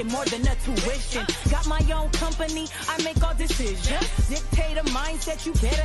making more than a tuition. Got my own company, I make all decisions. Dictator mindset, you better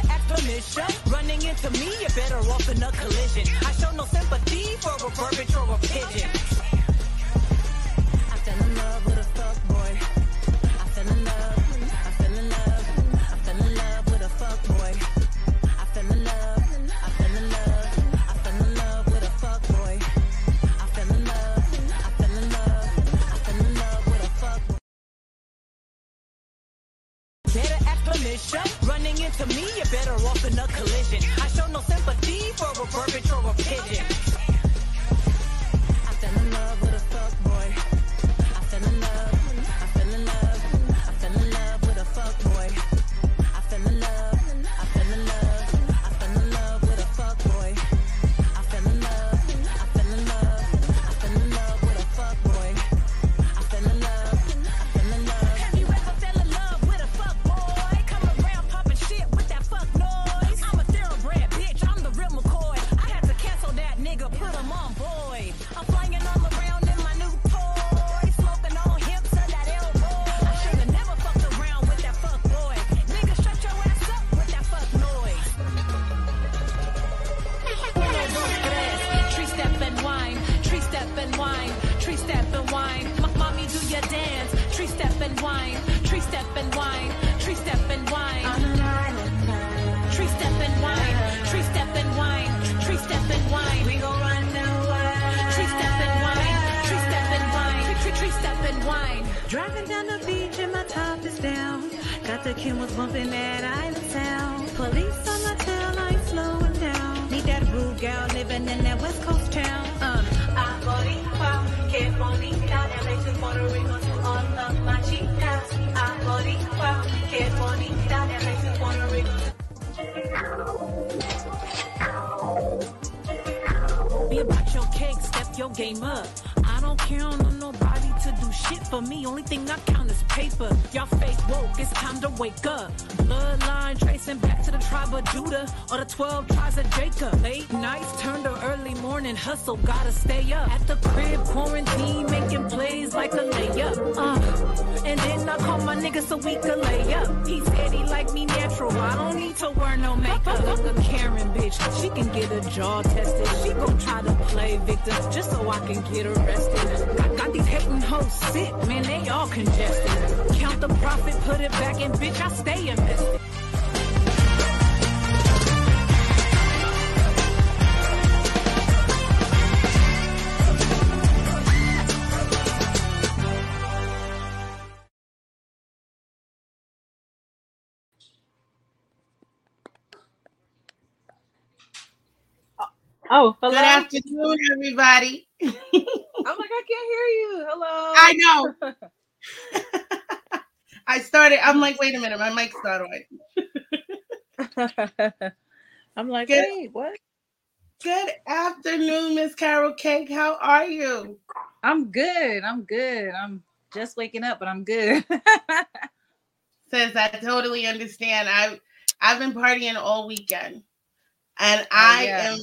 and bitch, I stay invested. Oh, oh hello. Good afternoon, everybody. I'm like, I can't hear you. Hello. I know. I started. I'm like, wait a minute, my mic's not on. I'm like, good, hey, what? Good afternoon, Miss Carol Cake. How are you? I'm good. I'm good. I'm just waking up, but I'm good. Says I totally understand. I I've been partying all weekend, and oh, I am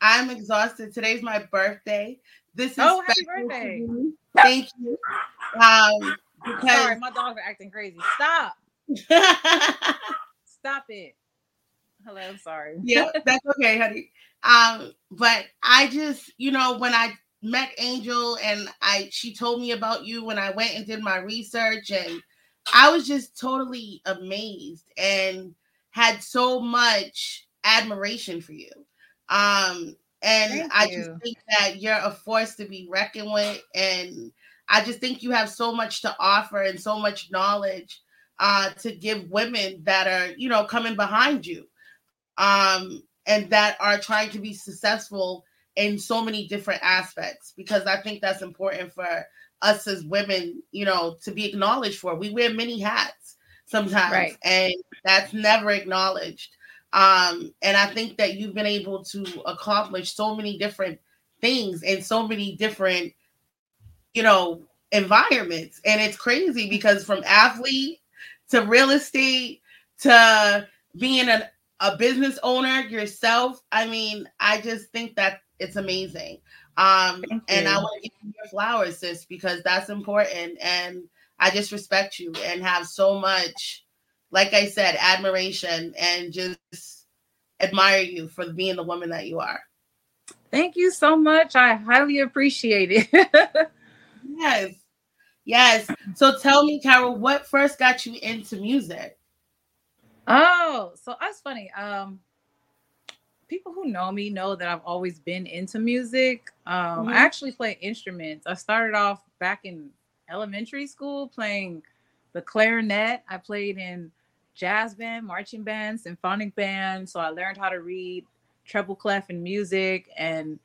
I'm exhausted. Today's my birthday. This is oh, happy birthday! Thank you. Um, because... Sorry, my dogs are acting crazy. Stop. Stop it. Hello, I'm sorry. yeah, that's okay, honey. Um, but I just, you know, when I met Angel and I she told me about you when I went and did my research and I was just totally amazed and had so much admiration for you. Um and Thank I you. just think that you're a force to be reckoned with and I just think you have so much to offer and so much knowledge uh, to give women that are, you know, coming behind you um, and that are trying to be successful in so many different aspects because I think that's important for us as women, you know, to be acknowledged for. We wear many hats sometimes, right. and that's never acknowledged. Um, and I think that you've been able to accomplish so many different things in so many different, you know, environments. And it's crazy because from athlete to real estate to being an, a business owner yourself, I mean, I just think that it's amazing. Um, and I want to give you your flowers, sis, because that's important. And I just respect you and have so much, like I said, admiration and just admire you for being the woman that you are. Thank you so much. I highly appreciate it. yes. Yes. So tell me, Carol, what first got you into music? Oh, so that's funny. Um, people who know me know that I've always been into music. Um, mm-hmm. I actually play instruments. I started off back in elementary school playing the clarinet. I played in jazz band, marching band, symphonic band. So I learned how to read treble clef and music. And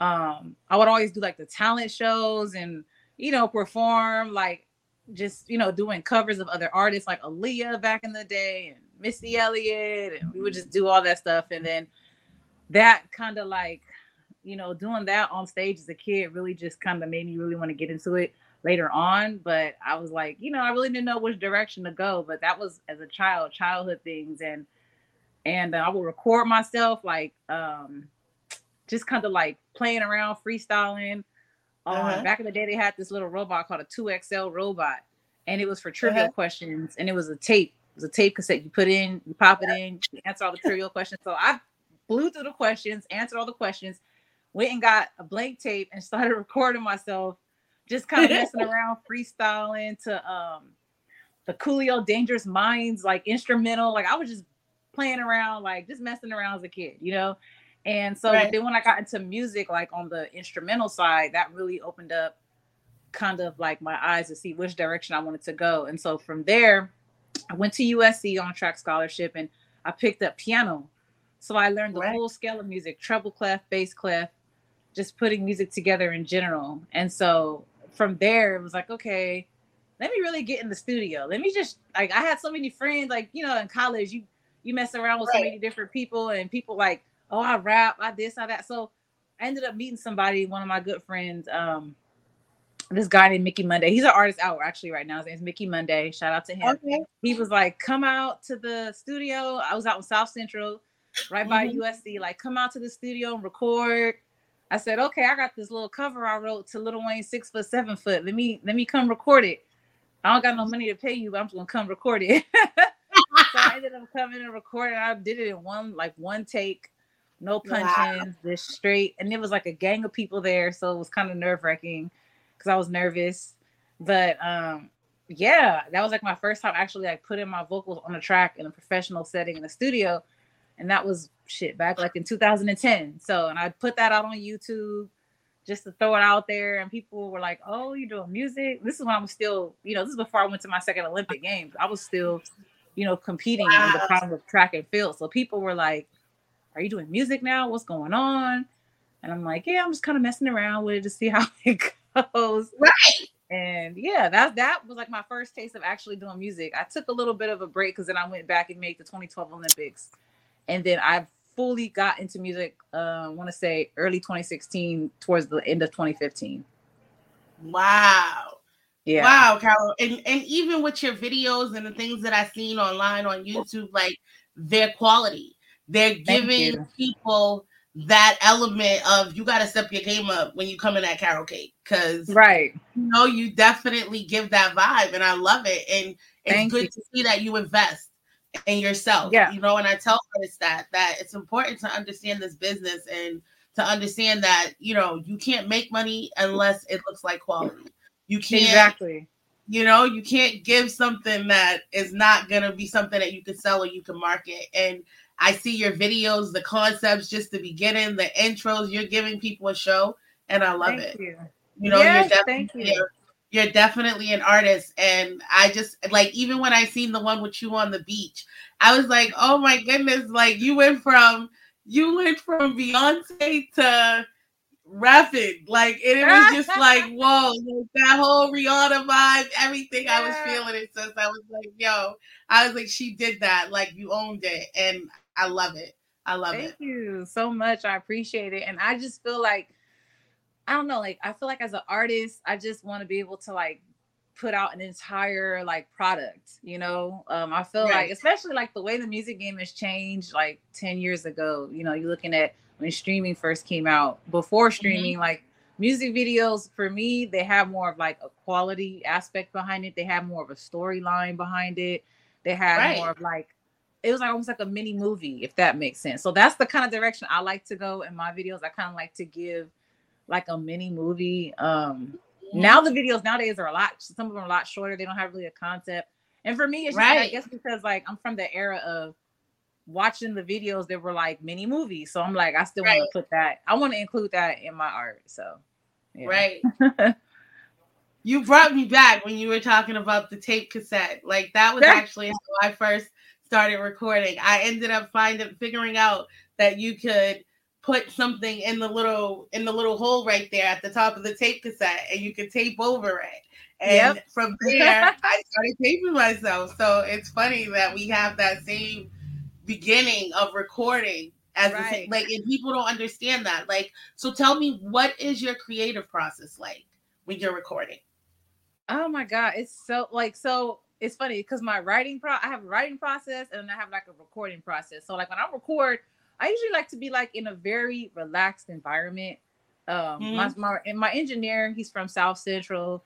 um, I would always do like the talent shows and, you know, perform like just, you know, doing covers of other artists like Aaliyah back in the day and Missy Elliott. And we would just do all that stuff. And then that kind of like you know doing that on stage as a kid really just kind of made me really want to get into it later on but i was like you know i really didn't know which direction to go but that was as a child childhood things and and uh, i would record myself like um just kind of like playing around freestyling uh-huh. back in the day they had this little robot called a 2xl robot and it was for trivial uh-huh. questions and it was a tape it was a tape cassette you put in you pop it in you answer all the trivial questions so i blew through the questions, answered all the questions, went and got a blank tape and started recording myself, just kind of messing around, freestyling to um the Coolio Dangerous Minds like instrumental. Like I was just playing around, like just messing around as a kid, you know. And so right. then when I got into music, like on the instrumental side, that really opened up kind of like my eyes to see which direction I wanted to go. And so from there, I went to USC on track scholarship and I picked up piano. So I learned the right. full scale of music, treble clef, bass clef, just putting music together in general. And so from there, it was like, okay, let me really get in the studio. Let me just like I had so many friends, like, you know, in college, you you mess around with right. so many different people and people like, oh, I rap, I this, I that. So I ended up meeting somebody, one of my good friends, um, this guy named Mickey Monday. He's an artist out actually right now. His name's Mickey Monday. Shout out to him. Okay. He was like, come out to the studio. I was out in South Central right by mm-hmm. USC. Like, come out to the studio and record. I said, okay, I got this little cover I wrote to Lil Wayne six foot, seven foot. Let me let me come record it. I don't got no money to pay you, but I'm just gonna come record it. so I ended up coming and recording. I did it in one like one take, no punch ins, wow. just straight. And it was like a gang of people there, so it was kind of nerve wracking because I was nervous. But um, yeah, that was like my first time actually like putting my vocals on a track in a professional setting in a studio and that was shit back like in 2010. So, and I put that out on YouTube just to throw it out there, and people were like, "Oh, you're doing music." This is when I was still, you know, this is before I went to my second Olympic Games. I was still, you know, competing wow. in the problem of track and field. So people were like, "Are you doing music now? What's going on?" And I'm like, "Yeah, I'm just kind of messing around with it to see how it goes." Right. And yeah, that that was like my first taste of actually doing music. I took a little bit of a break because then I went back and made the 2012 Olympics and then I fully got into music. Uh, I want to say early 2016, towards the end of 2015. Wow. Yeah. Wow, Carol. And and even with your videos and the things that I've seen online on YouTube, like their quality. They're giving people that element of you got to step your game up when you come in at Carol karaoke. Because right. you know you definitely give that vibe and i love it and it's Thank good you. to see that you invest in yourself yeah. you know and i tell artists that that it's important to understand this business and to understand that you know you can't make money unless it looks like quality. You can't exactly. you know you can't give something that is not going to be something that you can sell or you can market and I see your videos, the concepts, just the beginning, the intros. You're giving people a show, and I love thank it. You. you know, yes, you're definitely you. you're, definitely an artist, and I just like even when I seen the one with you on the beach, I was like, oh my goodness, like you went from you went from Beyonce to rapping. Like it, it was just like, whoa, like that whole Rihanna vibe, everything yeah. I was feeling it since I was like, yo, I was like, she did that. Like you owned it. And I love it. I love Thank it. Thank you so much. I appreciate it. And I just feel like I don't know, like I feel like as an artist, I just want to be able to like put out an entire like product, you know. Um, I feel right. like especially like the way the music game has changed like 10 years ago, you know, you're looking at when streaming first came out, before streaming, mm-hmm. like music videos for me, they have more of like a quality aspect behind it. They have more of a storyline behind it. They have right. more of like it was like almost like a mini movie, if that makes sense. So that's the kind of direction I like to go in my videos. I kind of like to give like a mini movie. Um now the videos nowadays are a lot, some of them are a lot shorter. They don't have really a concept. And for me, it's just, right. I guess because like I'm from the era of watching the videos that were like mini movies. So I'm like, I still right. want to put that. I want to include that in my art. So yeah. right. you brought me back when you were talking about the tape cassette. Like that was actually how I first started recording. I ended up finding figuring out that you could put something in the little in the little hole right there at the top of the tape cassette and you could tape over it. And yep. from there I started taping myself. So it's funny that we have that same beginning of recording as right. the, like and people don't understand that. Like so tell me what is your creative process like when you're recording? Oh my god, it's so like so it's funny because my writing pro I have a writing process and I have like a recording process. So like when I record, I usually like to be like in a very relaxed environment. Um mm-hmm. my, my and my engineer, he's from South Central.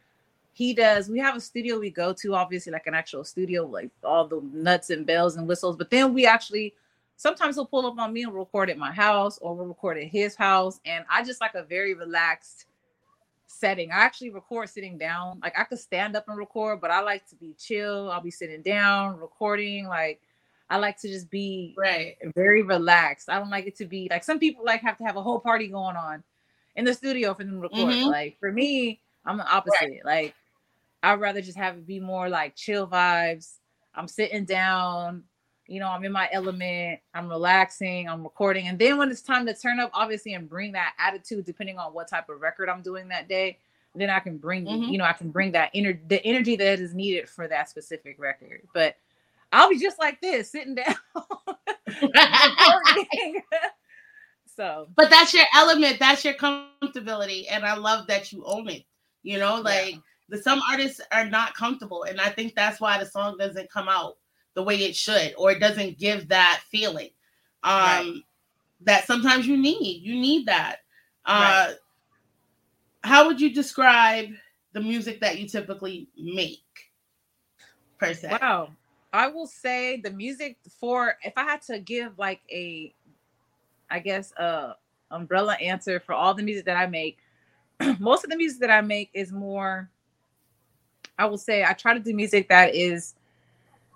He does, we have a studio we go to, obviously, like an actual studio, like all the nuts and bells and whistles. But then we actually sometimes he'll pull up on me and record at my house or we'll record at his house. And I just like a very relaxed setting. I actually record sitting down. Like I could stand up and record, but I like to be chill. I'll be sitting down recording. Like I like to just be right, very relaxed. I don't like it to be like some people like have to have a whole party going on in the studio for them to record. Mm-hmm. Like for me, I'm the opposite. Right. Like I'd rather just have it be more like chill vibes. I'm sitting down, you know, I'm in my element, I'm relaxing, I'm recording. And then when it's time to turn up, obviously, and bring that attitude, depending on what type of record I'm doing that day, then I can bring, mm-hmm. you know, I can bring that inner the energy that is needed for that specific record. But I'll be just like this, sitting down. so but that's your element, that's your comfortability. And I love that you own it. You know, like yeah. the some artists are not comfortable. And I think that's why the song doesn't come out the way it should or it doesn't give that feeling um right. that sometimes you need you need that uh right. how would you describe the music that you typically make per se wow i will say the music for if i had to give like a i guess a umbrella answer for all the music that i make most of the music that i make is more i will say i try to do music that is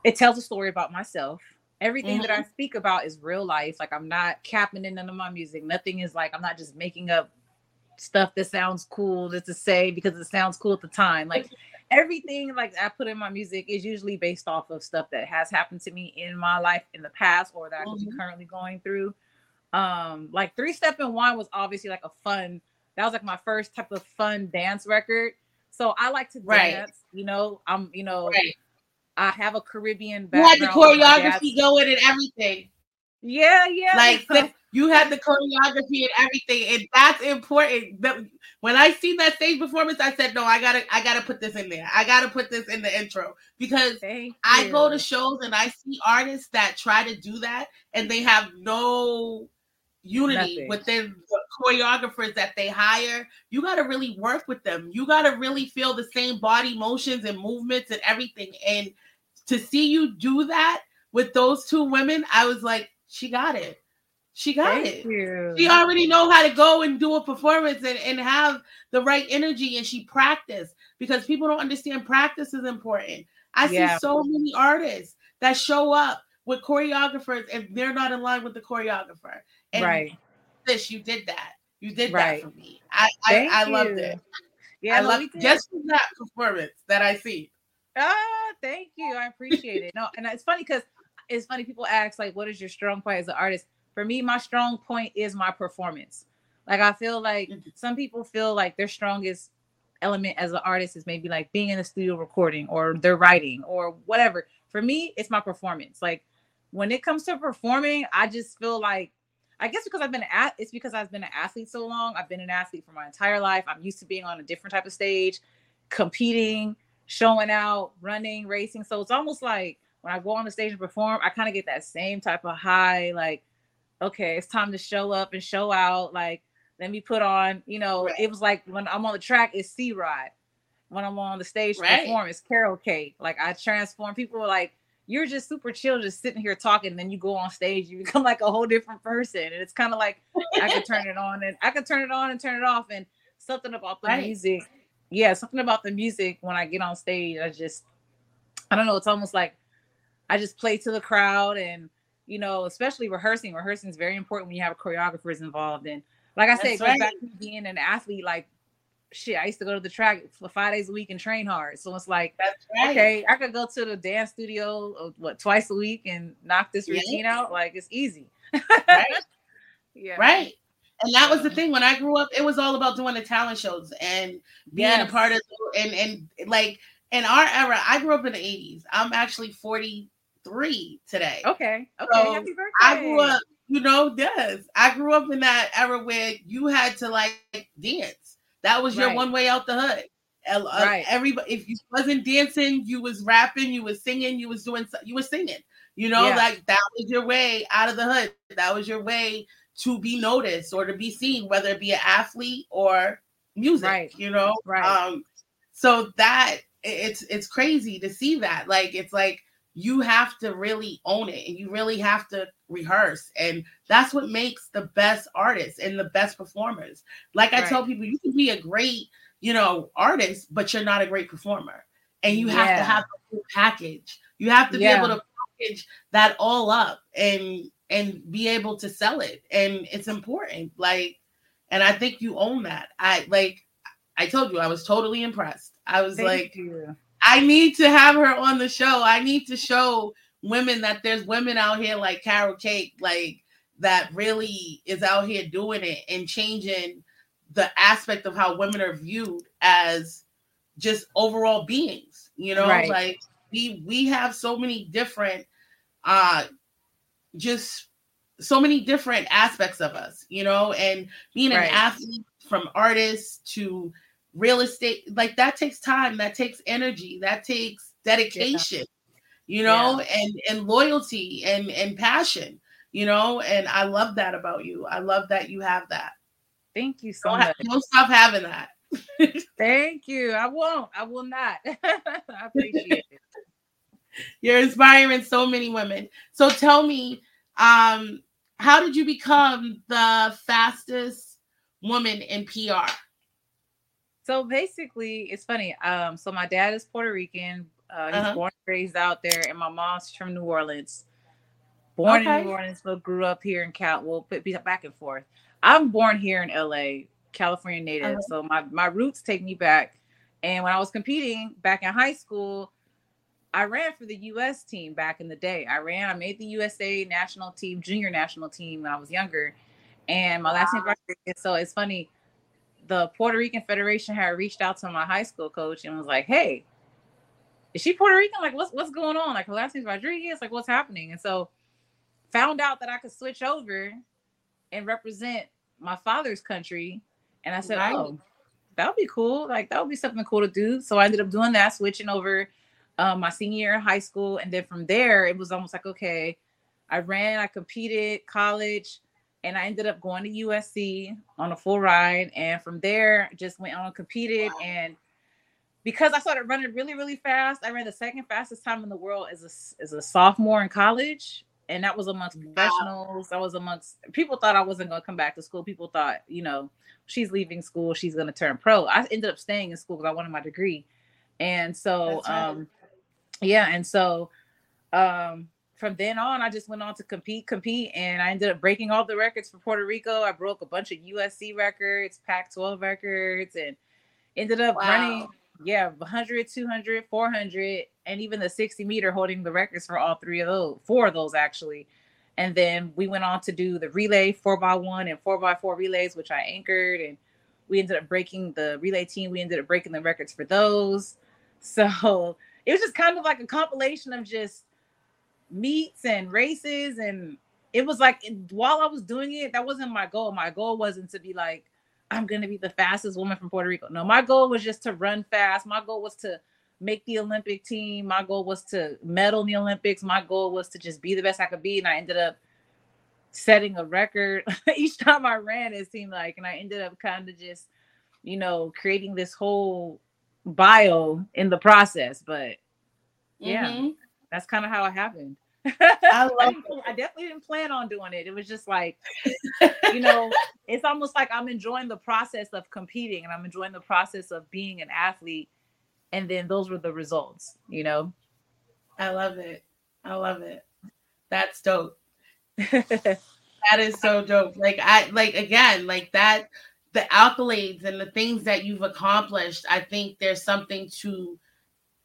it tells a story about myself. Everything mm-hmm. that I mm-hmm. speak about is real life. Like I'm not capping in none of my music. Nothing is like I'm not just making up stuff that sounds cool just to say because it sounds cool at the time. Like everything like I put in my music is usually based off of stuff that has happened to me in my life in the past or that mm-hmm. be currently going through. Um, like Three Step and Wine was obviously like a fun, that was like my first type of fun dance record. So I like to right. dance, you know. I'm, you know, right. I have a Caribbean background. You had the choreography going and everything. Yeah, yeah. Like You had the choreography and everything, and that's important. But when I see that stage performance, I said, "No, I gotta, I gotta put this in there. I gotta put this in the intro because I go to shows and I see artists that try to do that, and they have no unity Nothing. within the choreographers that they hire. You got to really work with them. You got to really feel the same body motions and movements and everything. And to see you do that with those two women, I was like, she got it. She got Thank it. You. She already know how to go and do a performance and, and have the right energy and she practiced because people don't understand practice is important. I yeah. see so many artists that show up with choreographers and they're not in line with the choreographer. And right. This, you did that. You did right. that for me. I I, I loved it. Yeah, I love just from that performance that I see. Ah, thank you. I appreciate it. No, and it's funny because it's funny people ask like, "What is your strong point as an artist?" For me, my strong point is my performance. Like I feel like mm-hmm. some people feel like their strongest element as an artist is maybe like being in the studio recording or their writing or whatever. For me, it's my performance. Like when it comes to performing, I just feel like I guess because I've been at it's because I've been an athlete so long. I've been an athlete for my entire life. I'm used to being on a different type of stage, competing, showing out, running, racing. So it's almost like when I go on the stage and perform, I kind of get that same type of high, like, okay, it's time to show up and show out. Like, let me put on, you know, right. it was like when I'm on the track, it's C Rod. When I'm on the stage right. to perform, it's Carol Cake. Like I transform. People are like, you're just super chill, just sitting here talking. And then you go on stage, you become like a whole different person. And it's kind of like I could turn it on and I could turn it on and turn it off. And something about the right. music, yeah, something about the music when I get on stage, I just, I don't know, it's almost like I just play to the crowd and you know, especially rehearsing. Rehearsing is very important when you have choreographers involved. And like I said, it right. back to being an athlete. Like shit, I used to go to the track for five days a week and train hard. So it's like, right. okay, I could go to the dance studio uh, what twice a week and knock this routine yeah. out. Like it's easy. right. Yeah. Right. And that was the thing when I grew up, it was all about doing the talent shows and being yes. a part of and and like in our era, I grew up in the 80s. I'm actually 43 today. Okay. Okay. So Happy birthday. I grew up, you know, yes. I grew up in that era where you had to like dance that was your right. one way out the hood. Uh, right. Everybody, if you wasn't dancing, you was rapping, you was singing, you was doing, you was singing. You know, yeah. like that was your way out of the hood. That was your way to be noticed or to be seen, whether it be an athlete or music. Right. You know, right. Um, so that it's it's crazy to see that. Like it's like you have to really own it and you really have to rehearse and that's what makes the best artists and the best performers like i right. tell people you can be a great you know artist but you're not a great performer and you have yeah. to have a full package you have to yeah. be able to package that all up and and be able to sell it and it's important like and i think you own that i like i told you i was totally impressed i was Thank like you. I need to have her on the show. I need to show women that there's women out here like Carol Cake, like that really is out here doing it and changing the aspect of how women are viewed as just overall beings. You know, right. like we we have so many different uh just so many different aspects of us, you know, and being right. an athlete from artist to real estate like that takes time that takes energy that takes dedication yeah. you know? Yeah. and and loyalty and and passion you know? And i love that about you. I love that you have that. Thank you so don't much. don't stop having that. Thank you. I won't. I will not. I appreciate it you're inspiring so many women so tell me um how did you become the fastest woman in pr so basically, it's funny. Um, so my dad is Puerto Rican. Uh, he's uh-huh. born and raised out there, and my mom's from New Orleans. Born okay. in New Orleans, but grew up here in Cal. Well, be back and forth. I'm born here in LA, California native. Uh-huh. So my my roots take me back. And when I was competing back in high school, I ran for the U.S. team back in the day. I ran. I made the USA national team, junior national team when I was younger. And my wow. last name Rodriguez. So it's funny the Puerto Rican Federation had reached out to my high school coach and was like, "Hey, is she Puerto Rican? Like, what's what's going on? Like, her last name's Rodriguez. Like, what's happening?" And so found out that I could switch over, and represent my father's country. And I said, oh, Right. oh, that would be cool. Like that would be something cool to do. So I ended up doing that, switching over um, my senior year in high school, and then from there it was almost like okay, I ran, I competed, college, and I ended up going to USC on a full ride, and from there just went on and competed and. Because I started running really, really fast, I ran the second fastest time in the world as a as a sophomore in college, and that was amongst professionals. I was amongst people thought I wasn't going to come back to school. People thought, you know, she's leaving school, she's going to turn pro. I ended up staying in school because I wanted my degree, and so right. um, yeah, and so um, from then on, I just went on to compete, compete, and I ended up breaking all the records for Puerto Rico. I broke a bunch of USC records, Pac-12 records, and ended up Wow. running yeah 100 200 400 and even the 60 meter holding the records for all three of those four of those actually and then we went on to do the relay four by one and four by four relays which i anchored and we ended up breaking the relay team we ended up breaking the records for those so it was just kind of like a compilation of just meets and races and it was like while i was doing it that wasn't my goal my goal wasn't to be like I'm gonna be the fastest woman from Puerto Rico. No, my goal was just to run fast. My goal was to make the Olympic team. My goal was to medal in the Olympics. My goal was to just be the best I could be. And I ended up setting a record each time I ran, it seemed like. And I ended up kind of just, you know, creating this whole bio in the process. But yeah, Mhm. that's kind of how it happened. I love I definitely didn't plan on doing it. It was just like, you know, it's almost like I'm enjoying the process of competing and I'm enjoying the process of being an athlete. And then those were the results, you know? I love it. I love it. That's dope. That is so dope. Like I like again, like that the accolades and the things that you've accomplished, I think there's something to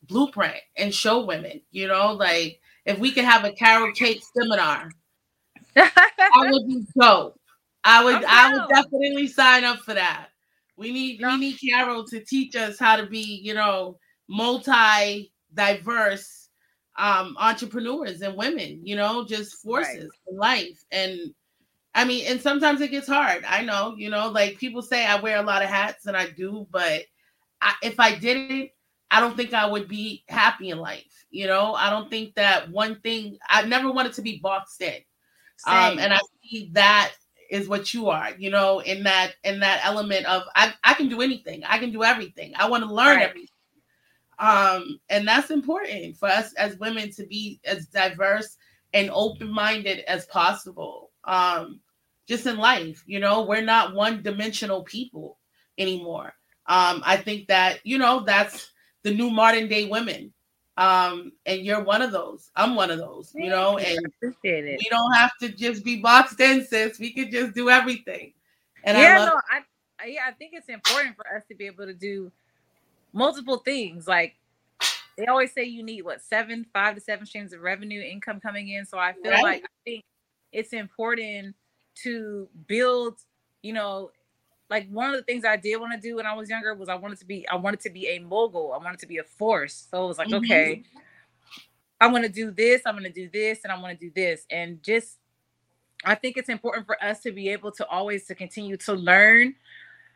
blueprint and show women, you know, like if we could have a Carol Cake seminar, I would be dope. I would I'm I would definitely sign up for that. We need we need Carol to teach us how to be, you know, multi diverse um entrepreneurs and women, you know, just forces in life. And I mean, and sometimes it gets hard. I know, you know, like people say I wear a lot of hats and I do, but I, if I didn't, I don't think I would be happy in life. You know, I don't think that one thing I never wanted to be boxed in. Um, and I see that is what you are, you know, in that in that element of I, I can do anything, I can do everything. I want to learn Right. everything. Um, and that's important for us as women to be as diverse and open-minded as possible. Um, just in life, you know, we're not one-dimensional people anymore. Um, I think that, you know, that's the new modern day women. Um, and you're one of those. I'm one of those, you know, and I appreciate it. we don't have to just be boxed in, sis. We could just do everything. And yeah, I love no, I, I yeah, I think it's important for us to be able to do multiple things. Like they always say, you need what seven, five to seven streams of revenue income coming in. So I feel Right. like I think it's important to build. You know, like one of the things I did want to do when I was younger was I wanted to be I wanted to be a mogul. I wanted to be a force. So it was like, Mhm. okay, I'm gonna do this. I'm gonna do this, and I'm gonna do this, and just I think it's important for us to be able to always to continue to learn.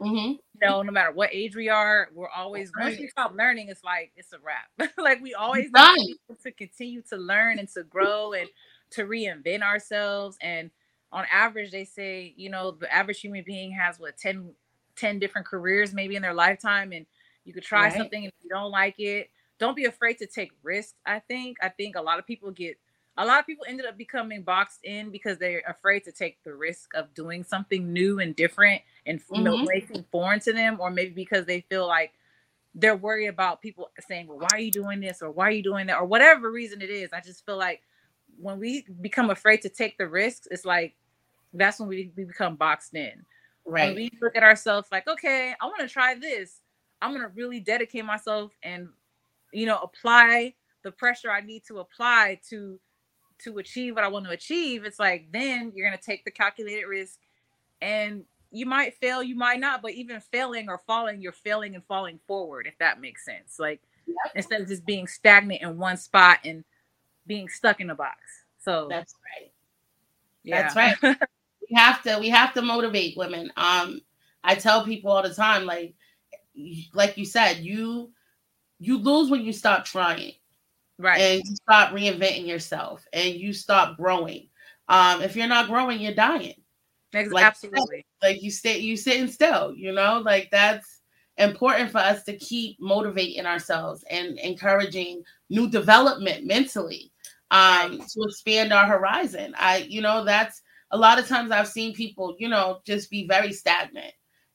Mhm. You know, no matter what age we are, we're always once Right. we stop learning, it's like it's a wrap. like we always Right. need to be able to continue to learn and to grow and to reinvent ourselves. And on average, they say, you know, the average human being has what 10, 10 different careers maybe in their lifetime, and you could try Right. something and if you don't like it, don't be afraid to take risks. I think. I think a lot of people get a lot of people ended up becoming boxed in because they're afraid to take the risk of doing something new and different and you know Mhm. making foreign to them or maybe because they feel like they're worried about people saying well why are you doing this or why are you doing that or whatever reason it is i just feel like when we become afraid to take the risks it's like that's when we, we become boxed in. When Right. we look at ourselves like okay i want to try this. I'm going to really dedicate myself and you know apply the pressure i need to apply to to achieve what i want to achieve it's like then you're going to take the calculated risk and you might fail you might not but even failing or falling you're failing and falling forward if that makes sense. Like instead of just being stagnant in one spot and being stuck in a box so That's right. yeah. That's right. we have to we have to motivate women. Um, I tell people all the time, like like you said, you you lose when you stop trying. Right. And you stop reinventing yourself and you stop growing. Um, if you're not growing, you're dying. Like, Absolutely. Like you stay you sitting still, you know, like that's important for us to keep motivating ourselves and encouraging new development mentally um to expand our horizon. I, you know, that's a lot of times I've seen people, you know, just be very stagnant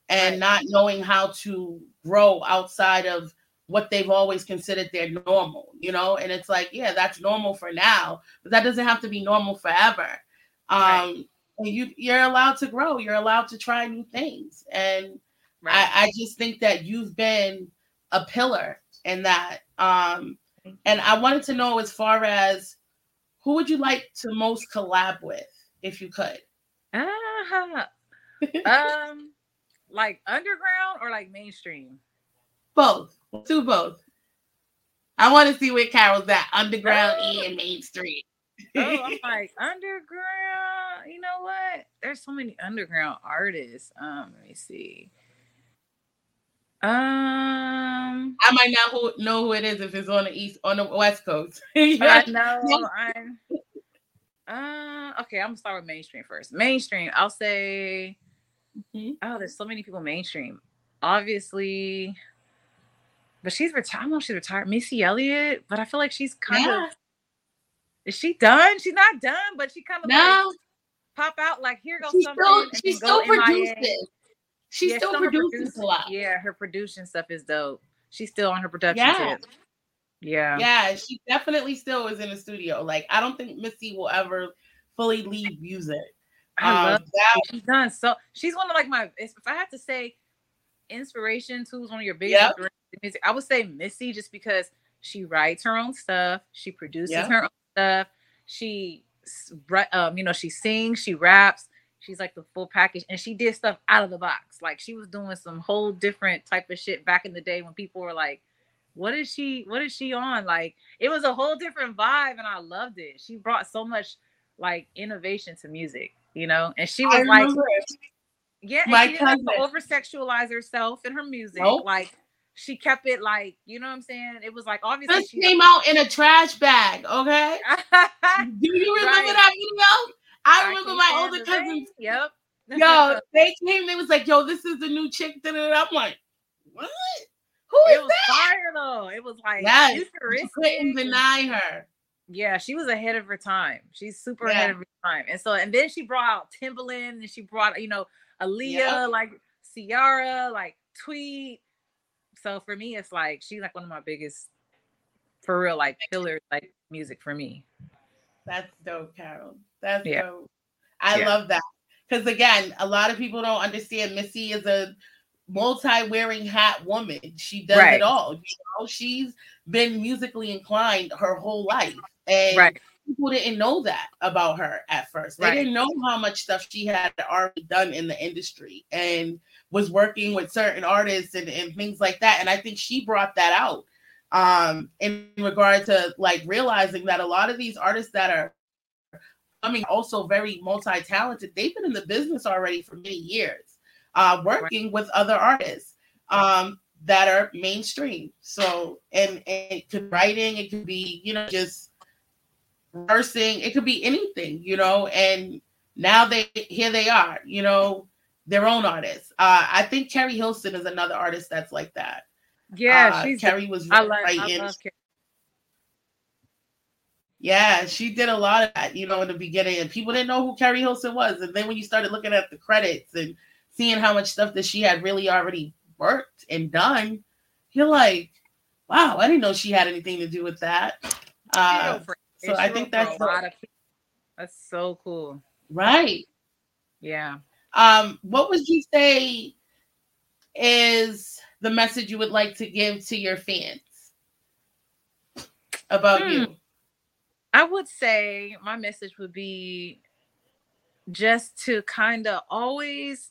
and right. not knowing how to grow outside of what they've always considered their normal, you know? And it's like, yeah, that's normal for now, but that doesn't have to be normal forever. Um, right. and you you're allowed to grow, you're allowed to try new things. And right. I, I just think that you've been a pillar in that. Um, and I wanted to know as far as who would you like to most collab with if you could? Uh-huh. um like underground or like mainstream? Both. Do both. I want to see where Carol's at, underground oh. and mainstream. oh, I'm like underground. You know what? There's so many underground artists. Um, let me see. Um, I might not who, know who it is if it's on the east on the west coast. I know. I'm, uh, okay, I'm gonna start with mainstream first. Mainstream, I'll say. Mm-hmm. Oh, there's so many people mainstream. Obviously, but she's retired. I don't know if she's retired. Missy Elliott, but I feel like she's kind yeah. of. Is she done? She's not done, but she kind of no. Like pop out like here goes she something. Still, she still produces. She yeah, still produces a lot. Yeah, her producing stuff is dope. She's still on her production yeah. tip. Yeah. Yeah, she definitely still is in the studio. Like I don't think Missy will ever fully leave music. I um, that. She's done so. She's one of like my. If I had to say, inspiration. Who's one of your biggest yep music. I would say Missy just because she writes her own stuff, she produces yeah. her own stuff, she um, you know, she sings, she raps, she's like the full package, and she did stuff out of the box. Like she was doing some whole different type of shit back in the day when people were like, What is she what is she on? Like it was a whole different vibe and I loved it. She brought so much like innovation to music, you know, and she was like yeah, My she didn't like over sexualize herself in her music. Nope. Like she kept it like you know what I'm saying. It was like obviously this she came out in a trash bag. Okay, do you remember right. that video? I, remember my older cousins. Yep. yo, they came. They was like, "Yo, this is the new chick." I'm like, "What? Who is it was that?" Fire though. It was like, yes, you couldn't deny her. Yeah, she was ahead of her time. She's super yeah. ahead of her time. And so, and then she brought out Timbaland, and she brought, you know, Aaliyah, yep. like Ciara, like Tweet so for me, it's like she's like one of my biggest, for real, like pillars, like music for me. That's dope, Carol. That's yeah. dope. I yeah. love that because again, a lot of people don't understand. Missy is a multi-wearing hat woman. She does right. it all. You know, she's been musically inclined her whole life, and right. people didn't know that about her at first. They right. didn't know how much stuff she had already done in the industry, and was working with certain artists and, and things like that. And I think she brought that out um, in regard to like realizing that a lot of these artists that are I mean also very multi-talented, they've been in the business already for many years, uh, working right. with other artists um, that are mainstream. So and, and it could writing, it could be, you know, just rehearsing, it could be anything, you know, and now they here they are, you know, their own artists. Uh, I think Keri Hilson is another artist that's like that. Yeah, uh, she's Keri was I right I in. Yeah, she did a lot of that, you know, in the beginning, and people didn't know who Keri Hilson was. And then when you started looking at the credits and seeing how much stuff that she had really already worked and done, you're like, wow, I didn't know she had anything to do with that. Uh, so I think that's a lot of that's so cool. Right. Yeah. Um, what would you say is the message you would like to give to your fans about hmm. you? I would say my message would be just to kind of always,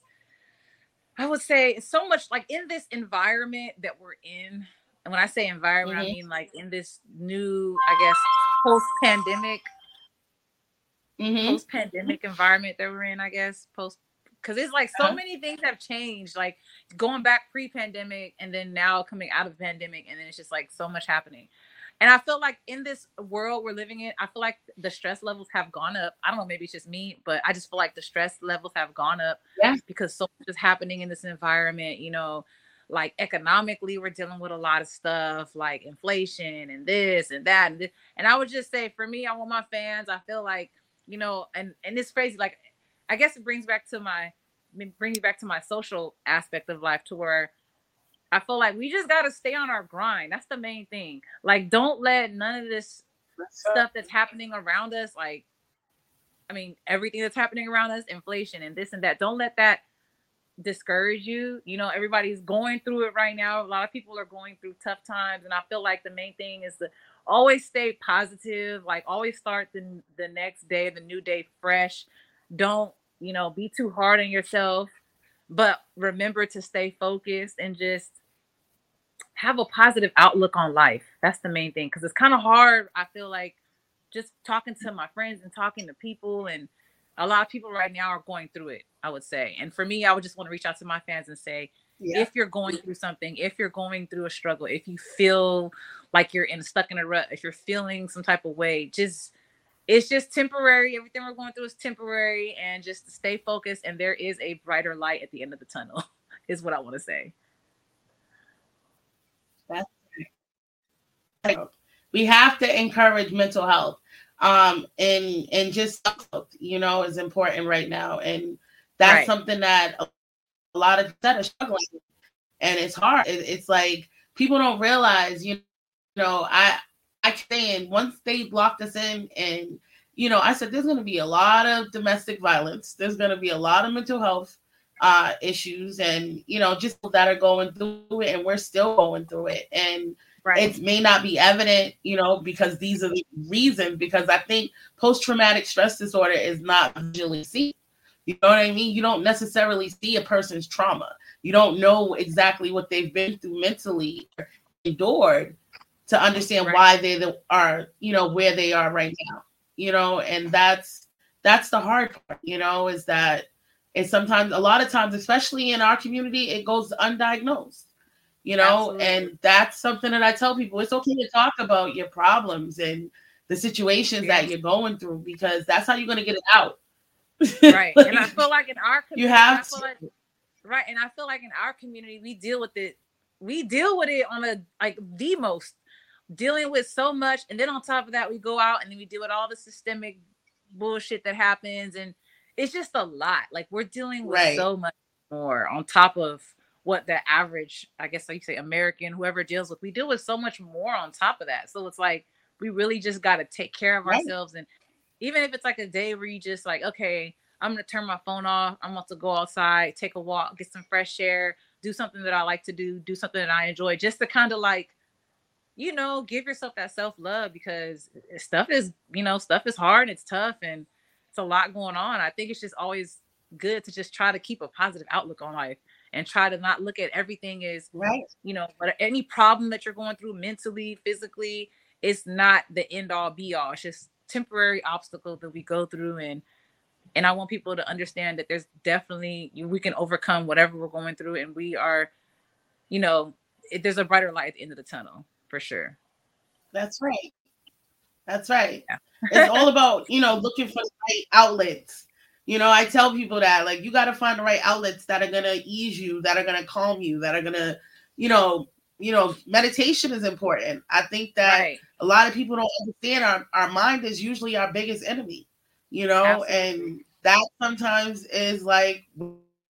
I would say, so much like in this environment that we're in. And when I say environment, mm-hmm. I mean like in this new, I guess, post pandemic mm-hmm. post pandemic environment that we're in, I guess. Post because it's like so uh-huh. many things have changed, like going back pre pandemic and then now coming out of pandemic, and then it's just like so much happening. And I feel like in this world we're living in, I feel like the stress levels have gone up. I don't know, maybe it's just me, but I just feel like the stress levels have gone up yeah. because so much is happening in this environment. You know, like economically, we're dealing with a lot of stuff like inflation and this and that. And, this. and I would just say for me, I want my fans, I feel like, you know, and and it's crazy. Like, I guess it brings back to my bring me back to my social aspect of life to where I feel like we just got to stay on our grind. That's the main thing. Like, don't let none of this stuff that's happening around us, like, I mean, everything that's happening around us, inflation and this and that, don't let that discourage you. You know, everybody's going through it right now. A lot of people are going through tough times. And I feel like the main thing is to always stay positive, like, always start the, the next day, the new day fresh. Don't, you know, be too hard on yourself but remember to stay focused and just have a positive outlook on life. That's the main thing because it's kind of hard. I feel like just talking to my friends and talking to people, and a lot of people right now are going through it. I would say, and for me, I would just want to reach out to my fans and say, yeah. if you're going through something, if you're going through a struggle, if you feel like you're in stuck in a rut, if you're feeling some type of way, just it's just temporary. Everything we're going through is temporary, and just stay focused. And there is a brighter light at the end of the tunnel, is what I want to say. That's we have to encourage mental health um and and just you know is important right now and that's right. something that a, lot of that are struggling and it's hard it, it's like people don't realize you know i i saying once they blocked us in and you know i said there's going to be a lot of domestic violence. There's going to be a lot of mental health uh, issues and you know just that are going through it and we're still going through it. And right. it may not be evident you know because these are the reasons because i think post-traumatic stress disorder is not visually seen. You know what i mean? You don't necessarily see a person's trauma. You don't know exactly what they've been through mentally endured to understand right. why they are you know where they are right now you know and that's that's the hard part you know is that and sometimes, a lot of times, especially in our community, it goes undiagnosed, you know, Absolutely. and that's something that I tell people it's okay to talk about your problems and the situations that you're going through because that's how you're going to get it out. Right. like, and I feel like in our community, you have to. Like, right. And I feel like in our community, we deal with it, we deal with it on a like the most dealing with so much. And then on top of that, we go out and then we deal with all the systemic bullshit that happens and it's just a lot. Like we're dealing with right. so much more on top of what the average, I guess, like you say, American, whoever deals with, we deal with so much more on top of that. So it's like we really just got to take care of right. ourselves. And even if it's like a day where you just like, okay, I'm gonna turn my phone off. I'm about to go outside, take a walk, get some fresh air, do something that I like to do, do something that I enjoy, just to kind of like, you know, give yourself that self love because stuff is, you know, stuff is hard, and it's tough, and it's a lot going on. I think it's just always good to just try to keep a positive outlook on life and try to not look at everything as right. You know, but any problem that you're going through mentally, physically, it's not the end all be all. It's just temporary obstacle that we go through and and I want people to understand that there's definitely we can overcome whatever we're going through and we are you know, there's a brighter light at the end of the tunnel for sure. That's right. That's right. Yeah it's all about you know looking for the right outlets you know i tell people that like you got to find the right outlets that are going to ease you that are going to calm you that are going to you know you know meditation is important i think that right. a lot of people don't understand our, our mind is usually our biggest enemy you know Absolutely. and that sometimes is like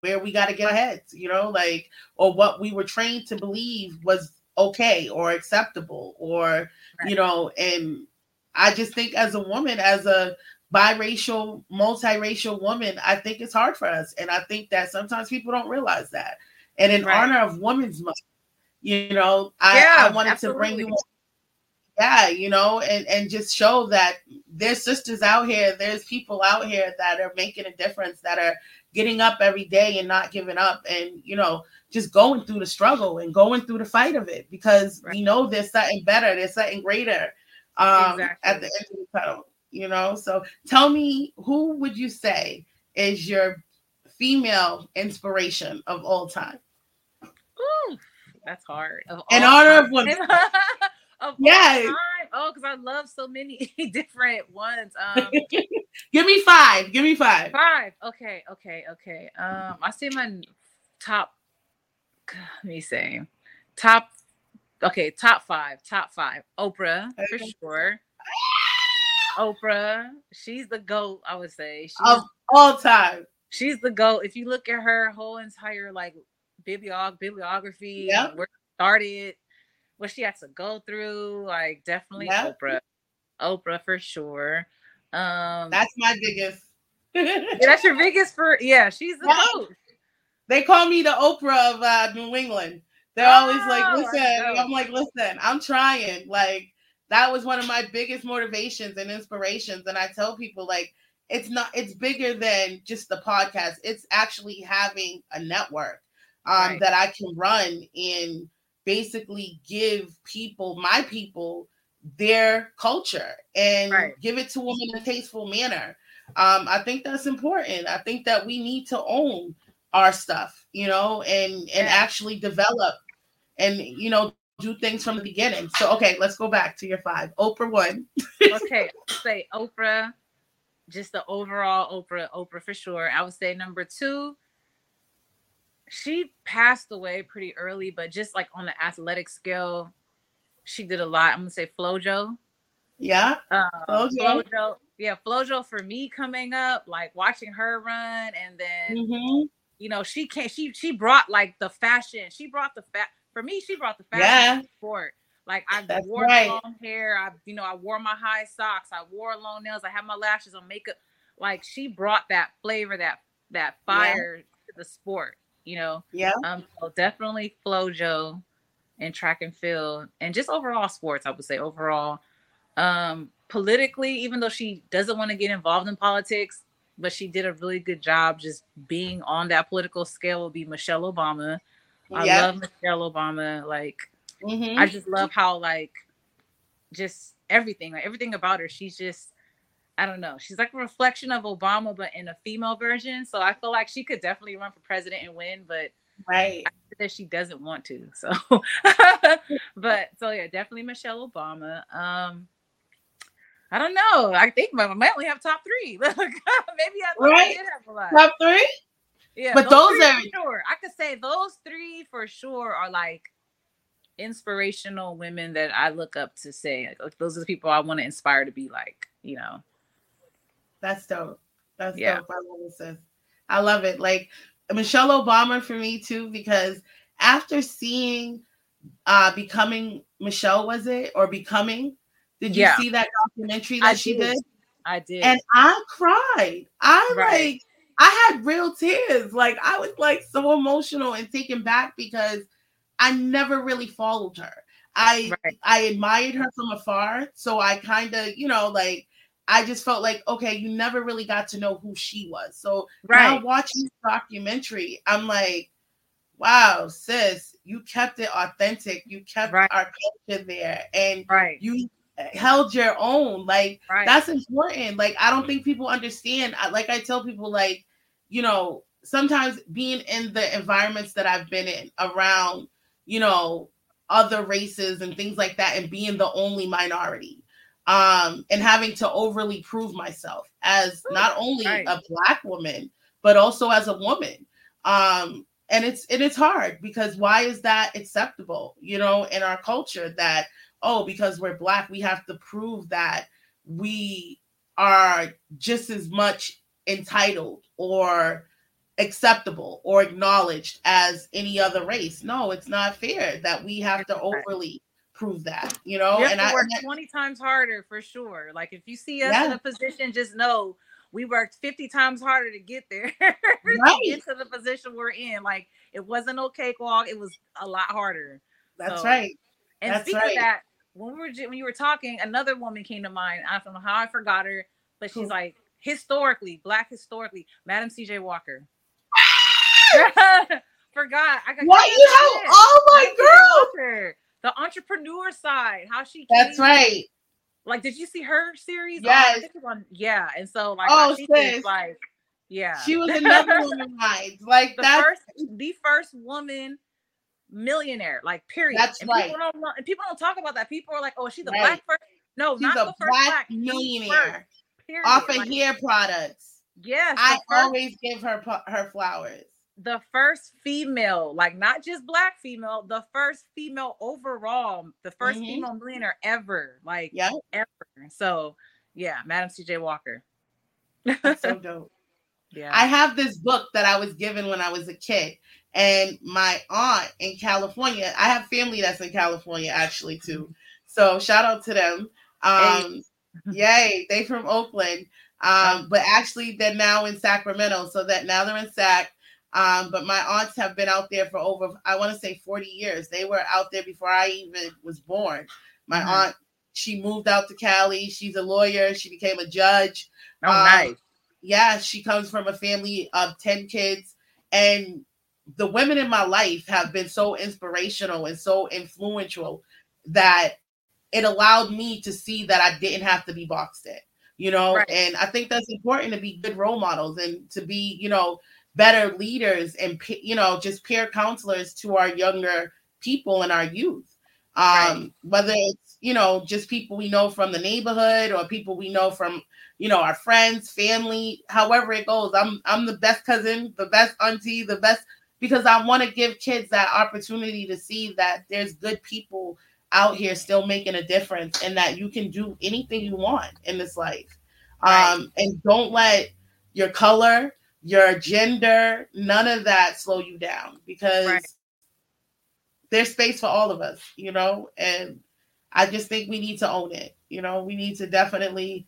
where we got to get our heads you know like or what we were trained to believe was okay or acceptable or right. you know and I just think as a woman, as a biracial, multiracial woman, I think it's hard for us. And I think that sometimes people don't realize that. And in right. honor of Women's Month, you know, I, yeah, I wanted absolutely. to bring you yeah, you know, and, and just show that there's sisters out here, there's people out here that are making a difference, that are getting up every day and not giving up and, you know, just going through the struggle and going through the fight of it because right. we know there's something better, there's something greater um, exactly. at the end of the tunnel. you know. So tell me, who would you say is your female inspiration of all time? Ooh, that's hard. Of In honor of time. women. of Yes. all time. Oh, because I love so many different ones. Um, Give me five. Give me five. five. Okay, okay, okay. Um, I see my top. Let me say, top. Okay, top five. Top five. Oprah for sure. Oprah, she's the goat. I would say she's Of all time. she's the goat. If you look at her whole entire like bibliog bibliography, Yep. where it started, what she has to go through, like definitely Yep. Oprah. Oprah for sure. Um That's my biggest. yeah, that's your biggest for yeah, she's the Yeah. goat. They call me the Oprah of uh, New England. They're always like, Oh, listen. I'm like, listen, I'm trying. Like, that was one of my biggest motivations and inspirations. And I tell people, like, it's not, it's bigger than just the podcast. It's actually having a network um, Right. that I can run and basically give people, my people, their culture and Right. give it to them in a tasteful manner. Um, I think that's important. I think that we need to own our stuff, you know, and and Yeah. actually develop and you know do things from the beginning. So okay, let's go back to your five. Oprah one. okay, say Oprah, just the overall Oprah, Oprah for sure. I would say number two. She passed away pretty early, but just like on the athletic scale, she did a lot. I'm gonna say FloJo. Yeah. Um, FloJo. FloJo, yeah, FloJo for me coming up, like watching her run, and then Mhm. You know she can't. She she brought like the fashion. She brought the fat for me. She brought the fashion Yeah. sport. Like I That's wore right. long hair. I you know I wore my high socks. I wore long nails. I had my lashes on makeup. Like she brought that flavor, that that Yeah. fire to the sport. You know, Yeah. um, so definitely FloJo and track and field, and just overall sports. I would say overall, um, politically, even though she doesn't want to get involved in politics, but she did a really good job just being on that political scale. Would be Michelle Obama. I Yeah. love Michelle Obama. Like Mhm. I just love how like just everything, like everything about her. She's just I don't know. She's like a reflection of Obama, but in a female version. So I feel like she could definitely run for president and win, but right. that she doesn't want to. So, but so yeah, definitely Michelle Obama. Um, I don't know. I think I might only have top three. Maybe I Right. did have a lot. Top three? Yeah, But those three are- for sure. I could say those three for sure are like inspirational women that I look up to say like, those are the people I want to inspire to be like. You know, That's dope. That's Yeah. dope. I love it, sis. I love it. Like Michelle Obama for me too, because after seeing uh becoming Michelle, was it or becoming? Did you Yeah. see that documentary that I she did. did? I did. And I cried. I Right. like I had real tears. Like I was like so emotional and taken back because I never really followed her. I Right. I admired her from afar. So I kind of, you know, like I just felt like, okay, you never really got to know who she was. So now right. watching this documentary, I'm like, wow, sis, you kept it authentic. You kept Right. our culture there and Right. you held your own. Like Right. that's important. Like I don't think people understand. I- Like I tell people, like you know, sometimes being in the environments that I've been in around, you know, other races and things like that, and being the only minority, um, and having to overly prove myself as not only Right. a black woman but also as a woman. Um, and it's it is hard because why is that acceptable? You know, in our culture that oh, because we're black, we have to prove that we are just as much entitled or acceptable or acknowledged as any other race. No, it's not fair that we have to overly prove that, you know. You and I work and that- 20 times harder for sure. Like if you see us in a position, just know we worked 50 times harder to get there. to get to the position we're in. Like it wasn't no cakewalk, it was a lot harder. that's so- right. And That's speaking right. of that, when we were when you were talking, another woman came to mind. I don't know how I forgot her, but she's like historically, black historically, Madam CJ Walker. forgot. I got What you have? Oh my girl. The entrepreneur side, how she That's came right. like, did you see her series? Oh, yes. On, yeah, and so like, oh, sis. like, yeah, she was another woman. Like the that's first, the first woman millionaire, like period. That's and right. People don't, and people don't talk about that. People are like, oh, she's a Right. black person. No, she's not a the first black black millionaire first, period. off of Like, hair products. Yes, I first- always give her her flowers. the first female, like not just black female, the first female overall, the 1st Mhm. female millionaire ever, like ever. So yeah, Madam C.J. Walker. that's so dope. yeah, I have this book that I was given when I was a kid, and my aunt in California. I have family that's in California actually too. So shout out to them. Um, yay, they from Oakland. Um, but actually they're now in Sacramento, so that now they're in Sac. Um, but my aunts have been out there for over, I want to say 40 years. They were out there before I even was born. My Mhm. aunt, she moved out to Cali. She's a lawyer. She became a judge oh um, nice. yeah, she comes from a family of 10 kids. And the women in my life have been so inspirational and so influential that it allowed me to see that I didn't have to be boxed in, you know? Right. And I think that's important to be good role models and to be, you know, better leaders and, you know, just peer counselors to our younger people and our youth. Um, Right. whether it's, you know, just people we know from the neighborhood or people we know from you know our friends family however it goes i'm i'm the best cousin the best auntie the best because i want to give kids that opportunity to see that there's good people out here still making a difference and that you can do anything you want in this life Right. um and don't let your color your gender none of that slow you down because Right. there's space for all of us you know and i just think we need to own it you know we need to definitely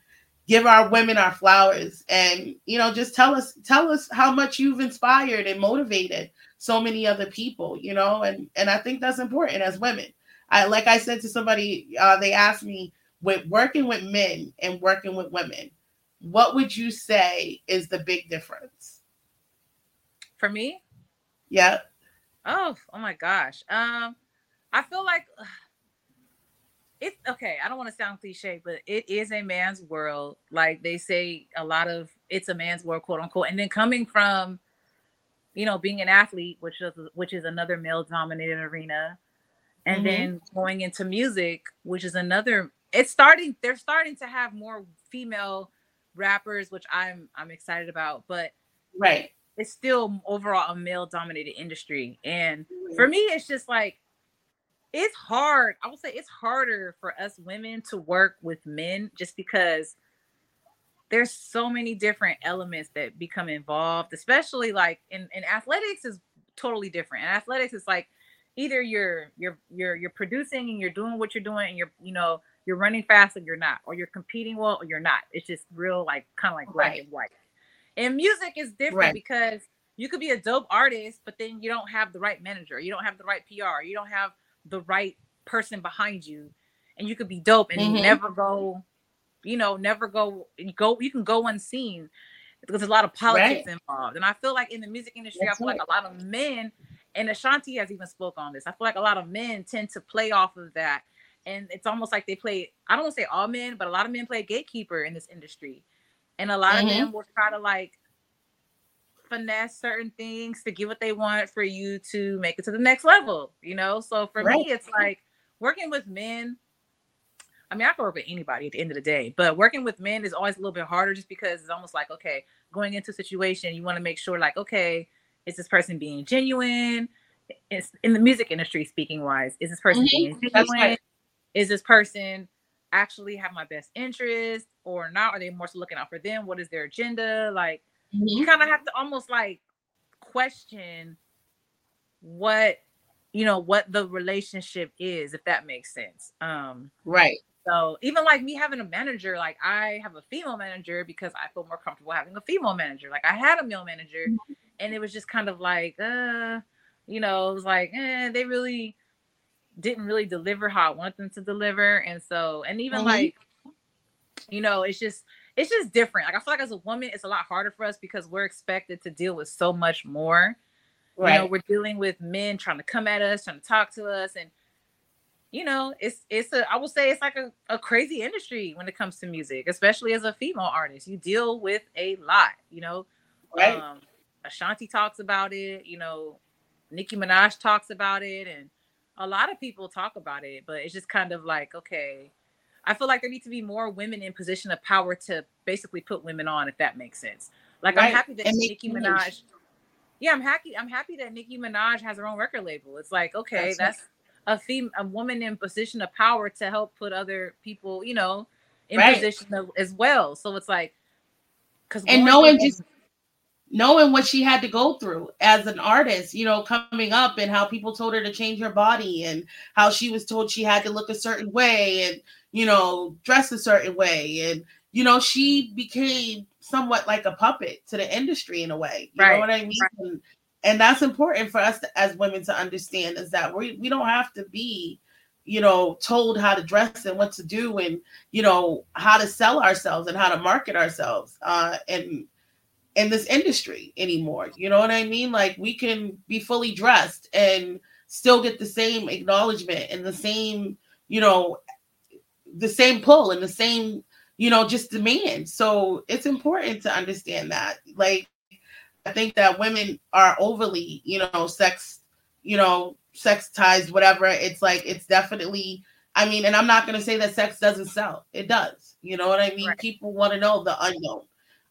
give our women our flowers and you know just tell us tell us how much you've inspired and motivated so many other people you know and and i think that's important as women. I like i said to somebody uh, they asked me with working with men and working with women what would you say is the big difference? For me, yeah oh, oh my gosh. Um, I feel like it's okay. I don't want to sound cliche, but it is a man's world. Like they say, a lot of it's a man's world, quote unquote. And then coming from, you know, being an athlete, which is which is another male-dominated arena, and Mhm. then going into music, which is another. It's starting. They're starting to have more female rappers, which I'm I'm excited about, but right it's still overall a male-dominated industry. And for me, it's just like it's hard. I would say it's harder for us women to work with men just because there's so many different elements that become involved, especially like in, in athletics is totally different. In athletics, is like either you're you're you're you're producing and you're doing what you're doing and you're you know you're running fast and you're not, or you're competing well or you're not. It's just real like kind of like black Right. and white. And music is different Right. because you could be a dope artist, but then you don't have the right manager, you don't have the right PR, you don't have the right person behind you, and you could be dope and Mhm. never go, you know, never go go. You can go unseen because there's a lot of politics involved. And I feel like in the music industry, That's I feel like a lot of men, and Ashanti has even spoke on this. I feel like a lot of men tend to play off of that, and it's almost like they play. I don't want to say all men, but a lot of men play gatekeeper in this industry, and a lot of Mhm. them will try to like finesse certain things to get what they want for you to make it to the next level, you know? So for Right. me, it's like working with men. I mean, I can work with anybody at the end of the day, but working with men is always a little bit harder just because it's almost like, okay, going into a situation, you want to make sure, like, okay, is this person being genuine? It's in the music industry, speaking wise, is this person Mhm. being genuine? right. Is this person actually have my best interest or not? Are they more so looking out for them? What is their agenda? Like, you kind of have to almost like question what you know what the relationship is if that makes sense um right. so even like me having a manager like i have a female manager because i feel more comfortable having a female manager like i had a male manager and it was just kind of like uh you know it was like eh, they really didn't really deliver how i want them to deliver and so and even Mhm. like you know it's just it's just different like i feel like as a woman it's a lot harder for us because we're expected to deal with so much more right you know we're dealing with men trying to come at us trying to talk to us and you know, it's it's a I will say it's like a, a crazy industry when it comes to music, especially as a female artist. You deal with a lot, you know. Right. Um, Ashanti talks about it, you know, Nicki Minaj talks about it, and a lot of people talk about it, but it's just kind of like, okay, I feel like there need to be more women in position of power to basically put women on, if that makes sense. Like Right. I'm happy that And Nicki change. Minaj. Yeah, I'm happy. I'm happy that Nicki Minaj has her own record label. It's like, okay, That's right. a fem- a woman in position of power to help put other people, you know, in Right. position of, as well. So it's like, because and knowing just knowing what she had to go through as an artist, you know, coming up and how people told her to change her body and how she was told she had to look a certain way and you know dress a certain way and you know she became somewhat like a puppet to the industry in a way. You Right, know what I mean? And, and that's important for us to, as women to understand is that we we don't have to be you know told how to dress and what to do and you know how to sell ourselves and how to market ourselves uh and in this industry anymore. You know what I mean? Like we can be fully dressed and still get the same acknowledgement and the same, you know, the same pull and the same, you know, just demand. So it's important to understand that. Like I think that women are overly, you know, sex, you know, sextized, whatever. It's like it's definitely I mean, and I'm not gonna say that sex doesn't sell. It does. You know what I mean? Right. People want to know the unknown.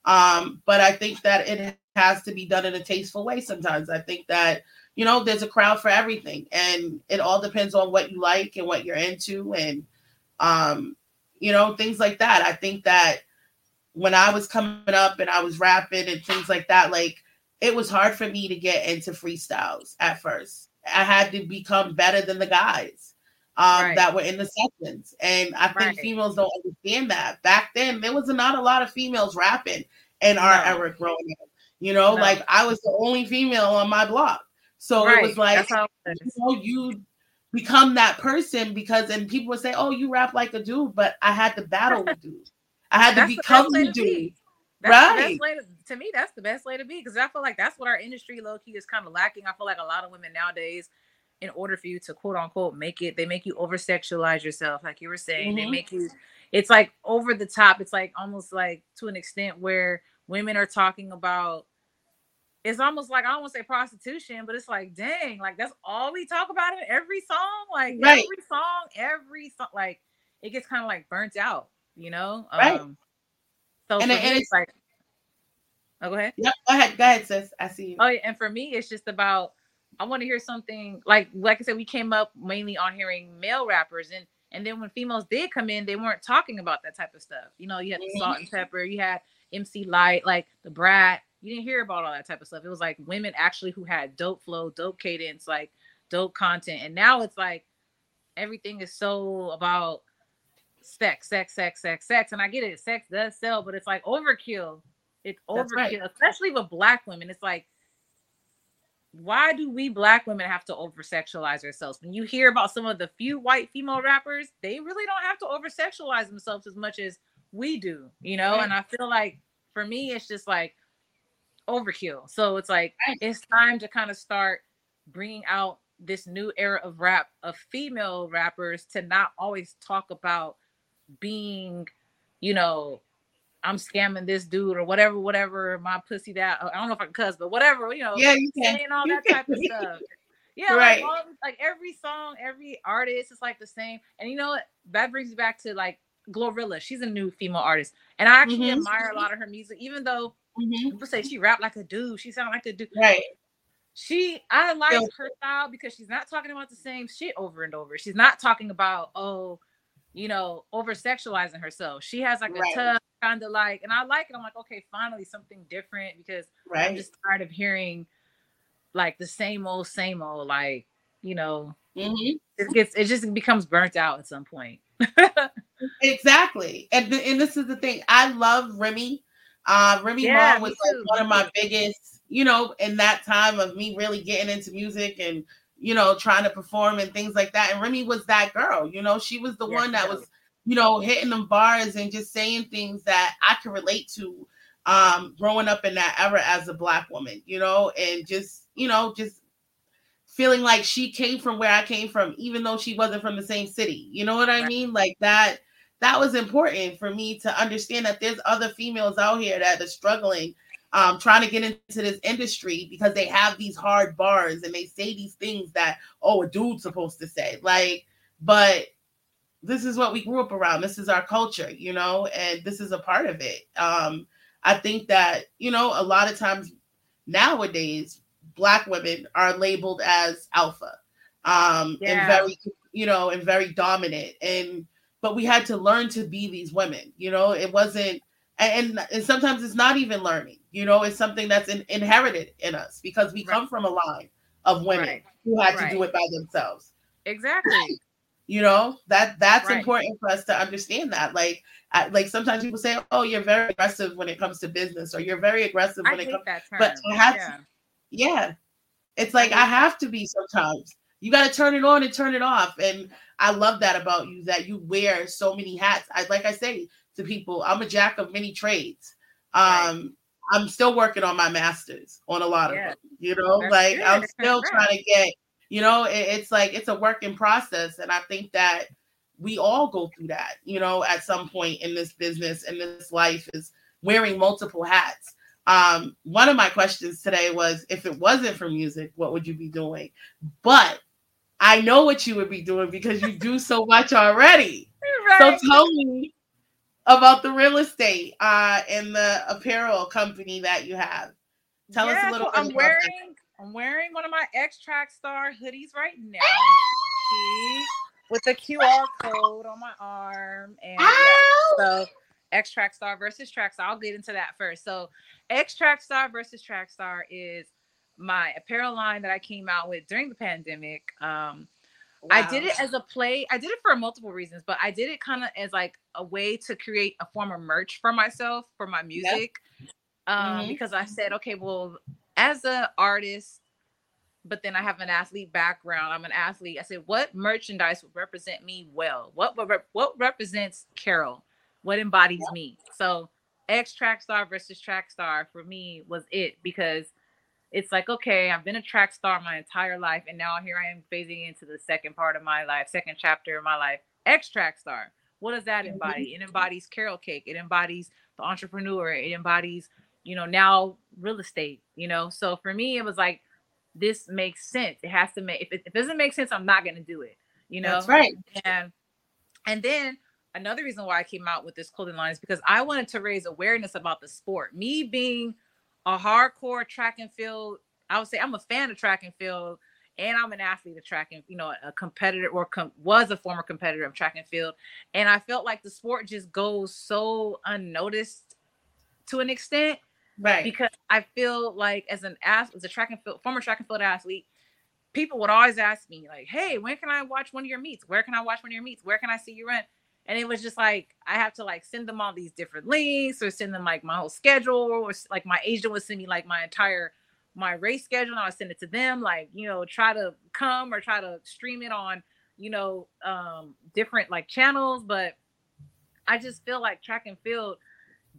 Um, but I think that it has to be done in a tasteful way sometimes. I think that, you know, there's a crowd for everything and it all depends on what you like and what you're into and um, you know, things like that. I think that when I was coming up and I was rapping and things like that, like it was hard for me to get into freestyles at first. I had to become better than the guys um, Right. that were in the sessions. And I think Right. females don't understand that. Back then, there was not a lot of females rapping in our No. era growing up. You know, No. like I was the only female on my block. So it was like, it you know, you become that person because, and people would say, oh, you rap like a dude, but I had to battle with dudes. I had to become the dude. be. Right. to, to me. That's the best way to be because I feel like that's what our industry low key is kind of lacking. I feel like a lot of women nowadays, in order for you to quote unquote make it, they make you over sexualize yourself, like you were saying. They Mhm. make you. It's like over the top. It's like almost like to an extent where women are talking about. It's almost like I don't want to say prostitution, but it's like, dang, like that's all we talk about in every song. Like Right. every song, every song, like it gets kind of like burnt out, you know? Right. Um, so And it- and it's like, oh, go ahead. Yep. Go ahead. Go ahead, sis. I see you. Oh, yeah, and for me, it's just about I want to hear something like like I said, we came up mainly on hearing male rappers, and and then when females did come in, they weren't talking about that type of stuff. You know, you had the Salt-N-Pepa, you had MC Lyte, like Da Brat. You didn't hear about all that type of stuff. It was like women actually who had dope flow, dope cadence, like dope content, and now it's like everything is so about sex, sex, sex, sex, sex. And I get it, sex does sell, but it's like overkill. It's overkill, right. especially with black women. It's like, why do we black women have to over sexualize ourselves? When you hear about some of the few white female rappers, they really don't have to over sexualize themselves as much as we do, you know? Right. And I feel like for me, it's just like overkill. So it's like, Right. it's time to kind of start bringing out this new era of rap of female rappers to not always talk about being, you know, I'm scamming this dude or whatever, whatever, my pussy that I don't know if I can cuss, but whatever, you know, Yeah, you can. saying all that type of stuff. Yeah, Right. like, all, like every song, every artist is like the same. And you know what? That brings me back to like Glorilla. She's a new female artist, and I actually Mhm. admire a lot of her music, even though Mhm. people say she rap like a dude. She sound like a dude. Right. She, I like Yeah. her style because she's not talking about the same shit over and over. She's not talking about oh, you know, over sexualizing herself. She has like Right. a tough kind of like, and I like it. I'm like, okay, finally something different because right. I'm just tired of hearing like the same old, same old. Like, you know, Mhm. it gets, it just becomes burnt out at some point. Exactly. And and this is the thing. I love Remy. Uh Remy Yeah, Ma was like too, one of my biggest, you know, in that time of me really getting into music and you know, trying to perform and things like that. And Remy was that girl, you know, she was the Yeah, one that was, you know, hitting them bars and just saying things that I could relate to um growing up in that era as a black woman, you know, and just, you know, just feeling like she came from where I came from, even though she wasn't from the same city. You know what I mean? Like that, that was important for me to understand that there's other females out here that are struggling, um, trying to get into this industry because they have these hard bars and they say these things that, oh, a dude's supposed to say. Like, but this is what we grew up around. This is our culture, you know, and this is a part of it. Um, I think that, you know, a lot of times nowadays black women are labeled as alpha um yeah. and very you know and very dominant and but we had to learn to be these women you know it wasn't and and sometimes it's not even learning you know it's something that's in, inherited in us because we right. come from a line of women right. who had right. to do it by themselves exactly you know that that's important for us to understand that like I, like sometimes people say oh you're very aggressive when it comes to business or you're very aggressive when I it comes but I have yeah. to yeah. It's like I have to be sometimes. You got to turn it on and turn it off. And I love that about you that you wear so many hats. I like I say to people, I'm a jack of many trades. Um right. I'm still working on my masters on a lot yeah. of them. You know, That's like good. I'm still trying to get, you know, it, it's like it's a work in process. And I think that we all go through that, you know, at some point in this business and this life is wearing multiple hats. Um, one of my questions today was if it wasn't for music, what would you be doing? But I know what you would be doing because you do so much already. Right. So tell me about the real estate uh, and the apparel company that you have. Tell yeah, us a little so I'm wearing that. I'm wearing one of my X Track Star hoodies right now with a QR code on my arm and yeah, so X Track Star versus Track Star. I'll get into that first. So X Track Star versus Track Star is my apparel line that I came out with during the pandemic. Um, wow. I did it as a play. I did it for multiple reasons, but I did it kind of as like a way to create a form of merch for myself for my music. Yep. Um, mm-hmm. because I said, okay, well, as an artist, but then I have an athlete background. I'm an athlete. I said, what merchandise would represent me well? What what what represents Carol? What embodies yep. me? So X track star versus track star for me was it because it's like, okay, I've been a track star my entire life, and now here I am phasing into the second part of my life, second chapter of my life. X track star. What does that mm-hmm. embody? It embodies Carol Cake. It embodies the entrepreneur. It embodies, you know, now real estate. You know, so for me, it was like this makes sense. It has to make. If it, if it doesn't make sense, I'm not going to do it. You know, that's right. And and then another reason why I came out with this clothing line is because I wanted to raise awareness about the sport. Me being a hardcore track and field, I would say I'm a fan of track and field, and I'm an athlete of track and you know a competitor or com- was a former competitor of track and field, and I felt like the sport just goes so unnoticed to an extent, right? Because I feel like as an as a track and field former track and field athlete. People would always ask me, like, "Hey, when can I watch one of your meets? Where can I watch one of your meets? Where can I see you run?" And it was just like I have to like send them all these different links or send them like my whole schedule or like my agent would send me like my entire my race schedule and I would send it to them like you know try to come or try to stream it on you know um different like channels but I just feel like track and field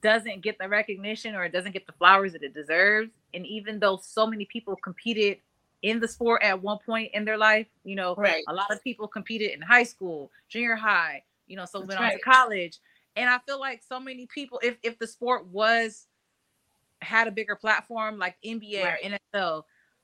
doesn't get the recognition or it doesn't get the flowers that it deserves and even though so many people competed in the sport at one point in their life you know right. a lot of people competed in high school junior high you know, so That's went right. on to college. And I feel like so many people, if if the sport was had a bigger platform like NBA right. or NFL,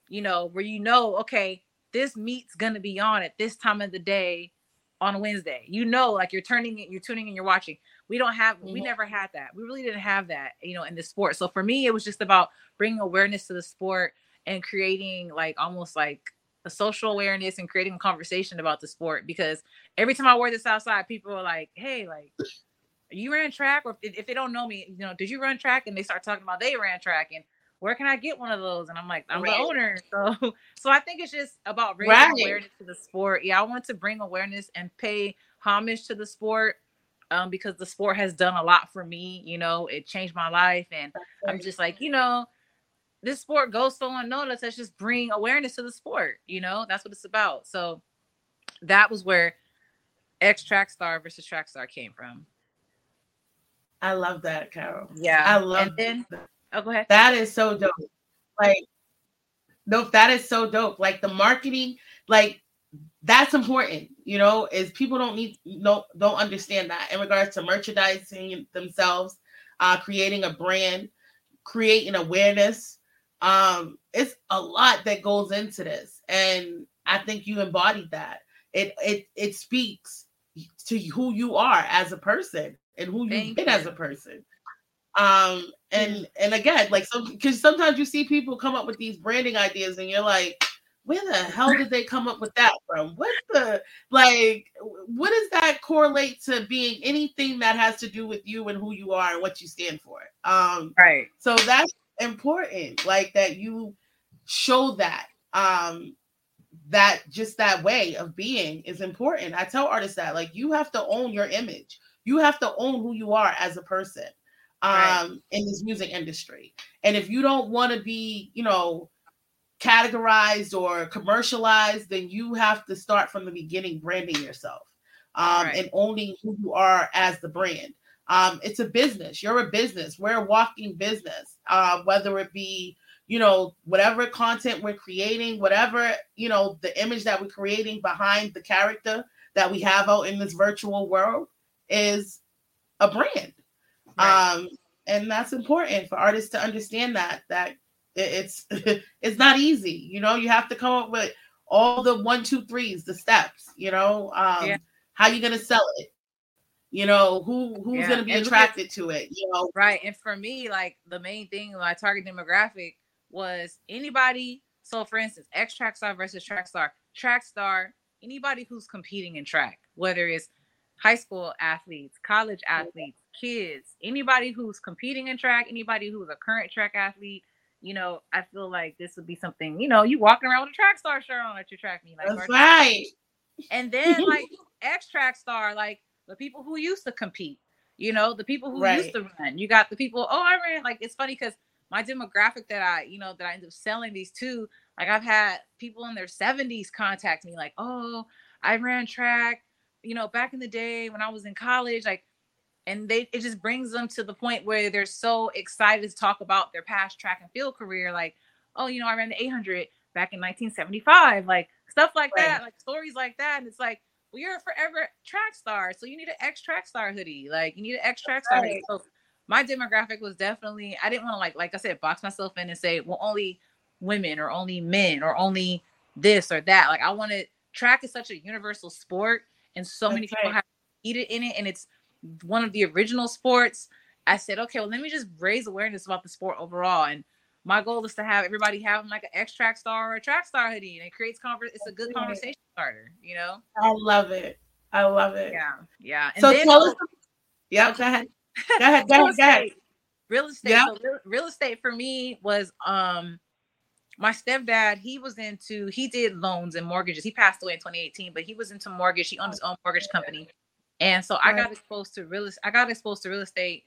you know, where you know, okay, this meet's gonna be on at this time of the day on Wednesday. You know, like you're turning it, you're tuning and you're watching. We don't have, mm-hmm. we never had that. We really didn't have that, you know, in the sport. So for me, it was just about bringing awareness to the sport and creating like almost like a social awareness and creating a conversation about the sport because every time I wear this outside, people are like, "Hey, like, you ran track?" Or if, if they don't know me, you know, did you run track? And they start talking about they ran track and where can I get one of those? And I'm like, I'm right. the owner. So, so I think it's just about raising right. awareness to the sport. Yeah, I want to bring awareness and pay homage to the sport um, because the sport has done a lot for me. You know, it changed my life, and I'm just like, you know, this sport goes so unnoticed. Let's just bring awareness to the sport. You know, that's what it's about. So that was where X Track Star versus Track Star came from. I love that, Carol. Yeah, I love. And then, oh, go ahead. That is so dope. Like, no, that is so dope. Like the marketing, like that's important, you know, is people don't need no don't understand that in regards to merchandising themselves, uh, creating a brand, creating awareness. Um, it's a lot that goes into this. And I think you embodied that. It it it speaks to who you are as a person and who you've been you. as a person. Um, and and again, like so because sometimes you see people come up with these branding ideas and you're like, where the hell did they come up with that from? What the like what does that correlate to being anything that has to do with you and who you are and what you stand for? Um right. So that's important, like that you show that. Um that just that way of being is important. I tell artists that like you have to own your image. You have to own who you are as a person um right. in this music industry. And if you don't want to be, you know, categorized or commercialized, then you have to start from the beginning branding yourself um, right. and owning who you are as the brand. Um, it's a business. You're a business. We're a walking business. Uh, whether it be, you know, whatever content we're creating, whatever, you know, the image that we're creating behind the character that we have out in this virtual world is a brand. Right. Um, and that's important for artists to understand that that it's it's not easy. You know, you have to come up with all the one, two, threes, the steps. You know, um, yeah. how you gonna sell it? You know, who who's yeah. gonna be and attracted to it? You know, right? And for me, like the main thing, my target demographic was anybody. So, for instance, X track star versus track star. Track star, anybody who's competing in track, whether it's high school athletes, college athletes, kids, anybody who's competing in track, anybody who's a current track athlete, you know, I feel like this would be something, you know, you walking around with a track star shirt on at your track meet. Like, That's right. And then like X track star, like the people who used to compete, you know, the people who right. used to run. You got the people, oh, I ran. Like it's funny because my demographic that I, you know, that I end up selling these to, like I've had people in their 70s contact me, like, oh, I ran track, you know, back in the day when I was in college, like and they it just brings them to the point where they're so excited to talk about their past track and field career like oh you know i ran the 800 back in 1975 like stuff like right. that like stories like that and it's like well you're a forever track star so you need an x track star hoodie like you need an x track star hoodie so my demographic was definitely i didn't want to like like i said box myself in and say well only women or only men or only this or that like i wanted track is such a universal sport and so That's many people right. have competed in it and it's one of the original sports, I said, okay, well, let me just raise awareness about the sport overall. And my goal is to have everybody have like an X track star or a track star hoodie, and it creates converse. It's a good conversation starter, you know. I love it. I love it. Yeah, yeah. And so then, tell us. Yeah, go ahead. Go ahead. Go ahead. Go ahead. Real estate. Yep. So real, real estate for me was um my stepdad. He was into. He did loans and mortgages. He passed away in 2018, but he was into mortgage. He owned his own mortgage company. And so right. I got exposed to real I got exposed to real estate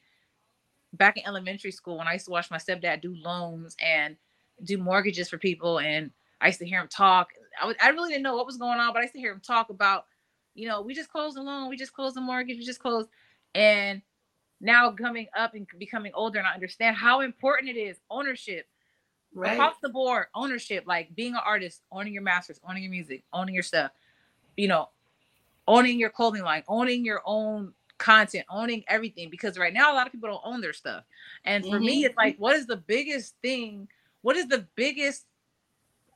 back in elementary school when I used to watch my stepdad do loans and do mortgages for people and I used to hear him talk. I, was, I really didn't know what was going on, but I used to hear him talk about, you know, we just closed a loan, we just closed a mortgage, we just closed. And now coming up and becoming older, and I understand how important it is ownership right. across the board, ownership, like being an artist, owning your masters, owning your music, owning your stuff, you know, owning your clothing line, owning your own content, owning everything. Because right now, a lot of people don't own their stuff. And for mm-hmm. me, it's like, what is the biggest thing? What is the biggest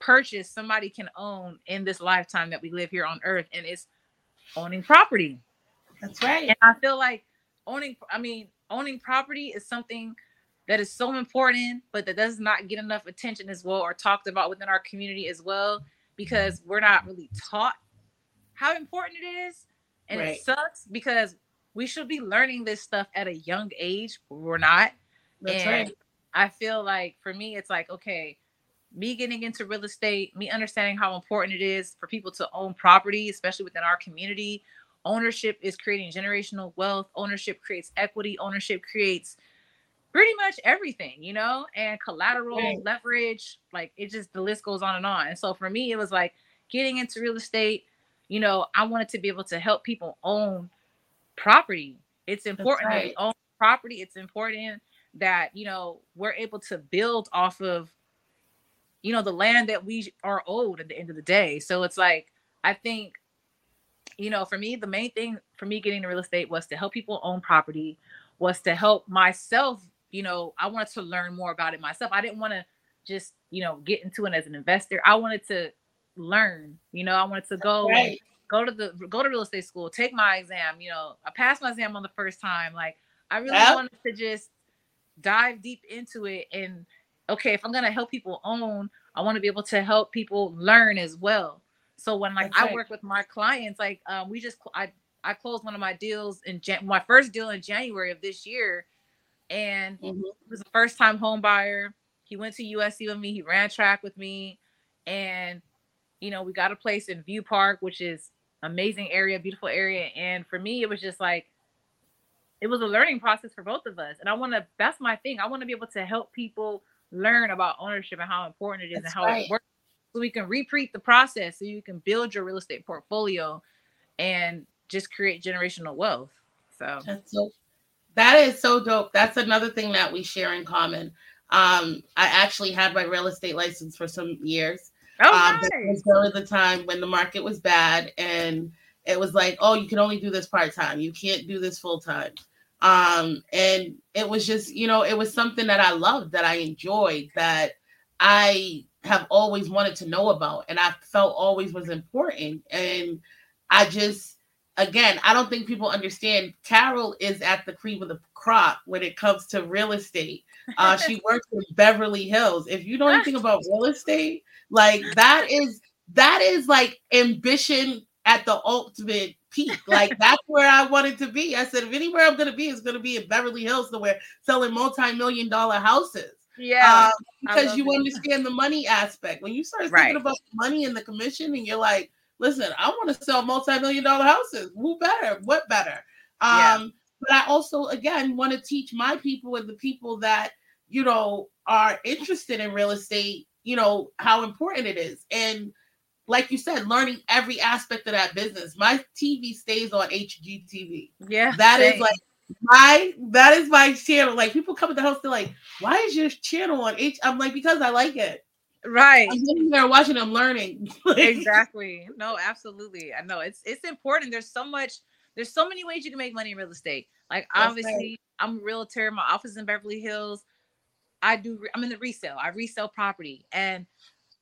purchase somebody can own in this lifetime that we live here on earth? And it's owning property. That's right. And I feel like owning, I mean, owning property is something that is so important, but that does not get enough attention as well or talked about within our community as well because we're not really taught how important it is. And right. it sucks because we should be learning this stuff at a young age, but we're not. That's and right. I feel like for me, it's like, okay, me getting into real estate, me understanding how important it is for people to own property, especially within our community. Ownership is creating generational wealth. Ownership creates equity. Ownership creates pretty much everything, you know, and collateral, right. leverage, like it just the list goes on and on. And so for me, it was like getting into real estate, you know, I wanted to be able to help people own property. It's important right. to own property. It's important that, you know, we're able to build off of you know, the land that we are owed at the end of the day. So it's like, I think, you know, for me, the main thing for me getting into real estate was to help people own property, was to help myself. You know, I wanted to learn more about it myself. I didn't want to just, you know, get into it as an investor. I wanted to learn, you know, I wanted to go right. go to the go to real estate school, take my exam. You know, I passed my exam on the first time. Like I really yep. wanted to just dive deep into it and okay, if I'm gonna help people own, I want to be able to help people learn as well. So when like That's I right. work with my clients, like um, we just I I closed one of my deals in Jan- my first deal in January of this year, and mm-hmm. he was a first time home buyer. He went to USC with me. He ran track with me, and you know we got a place in View Park, which is amazing area, beautiful area. And for me, it was just like it was a learning process for both of us. And I want to. That's my thing. I want to be able to help people learn about ownership and how important it is That's and how right. it works so we can repeat the process so you can build your real estate portfolio and just create generational wealth so. That's so that is so dope. That's another thing that we share in common. Um i actually had my real estate license for some years. Oh, um, nice. it was during the time when the market was bad and it was like oh you can only do this part-time. You can't do this full-time. Um, and it was just, you know, it was something that I loved, that I enjoyed, that I have always wanted to know about, and I felt always was important. And I just, again, I don't think people understand. Carol is at the cream of the crop when it comes to real estate. Uh, she works in Beverly Hills. If you know anything about real estate, like that is that is like ambition at the ultimate peak. Like that's where I wanted to be. I said, if anywhere I'm gonna be, is gonna be in Beverly Hills somewhere selling multi-million dollar houses. Yeah. Um, because you it. understand the money aspect. When you start thinking right. about money and the commission, and you're like, listen, I want to sell multi-million dollar houses. Who better? What better? Um, yeah. but I also again want to teach my people and the people that you know are interested in real estate, you know, how important it is. And like you said, learning every aspect of that business. My TV stays on HGTV. Yeah. That same. is like my that is my channel. Like people come to the house, they're like, why is your channel on H?" I'm like, because I like it. Right. I'm sitting there watching, I'm learning. exactly. No, absolutely. I know it's it's important. There's so much, there's so many ways you can make money in real estate. Like That's obviously, right. I'm a realtor, my office is in Beverly Hills. I do I'm in the resale. I resell property. And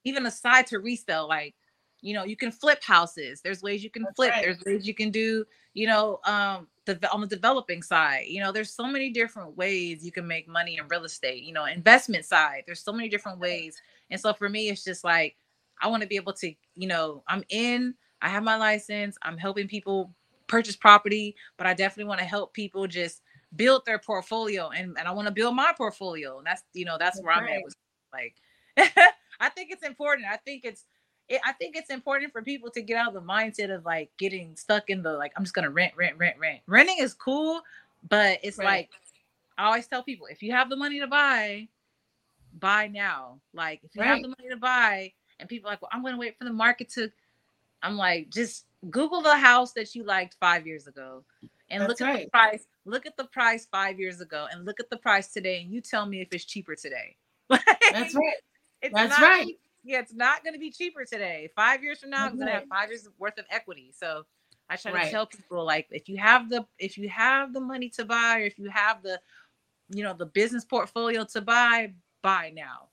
even aside to resell, like you know you can flip houses there's ways you can That's flip right. there's ways you can do you know um the on the developing side you know there's so many different ways you can make money in real estate you know investment side there's so many different ways. And so for me it's just like i want to be able to you know i'm in i have my license i'm helping people purchase property but i definitely want to help people just build their portfolio and, and i want to build my portfolio. And that's you know that's, that's where right. i'm at with like i think it's important. I think it's it, I think it's important for people to get out of the mindset of like getting stuck in the like I'm just gonna rent, rent, rent, rent. Renting is cool, but it's right. like I always tell people if you have the money to buy, buy now. Like if you right. have the money to buy, and people like, well, I'm gonna wait for the market to. I'm like, just Google the house that you liked five years ago, and That's look at right. the price. Look at the price five years ago, and look at the price today, and you tell me if it's cheaper today. That's right. It's That's right yeah, it's not going to be cheaper today. Five years from now, I'm going to have five years worth of equity. So I try right. to tell people like, if you have the if you have the money to buy, or if you have the, you know, the business portfolio to buy, buy now.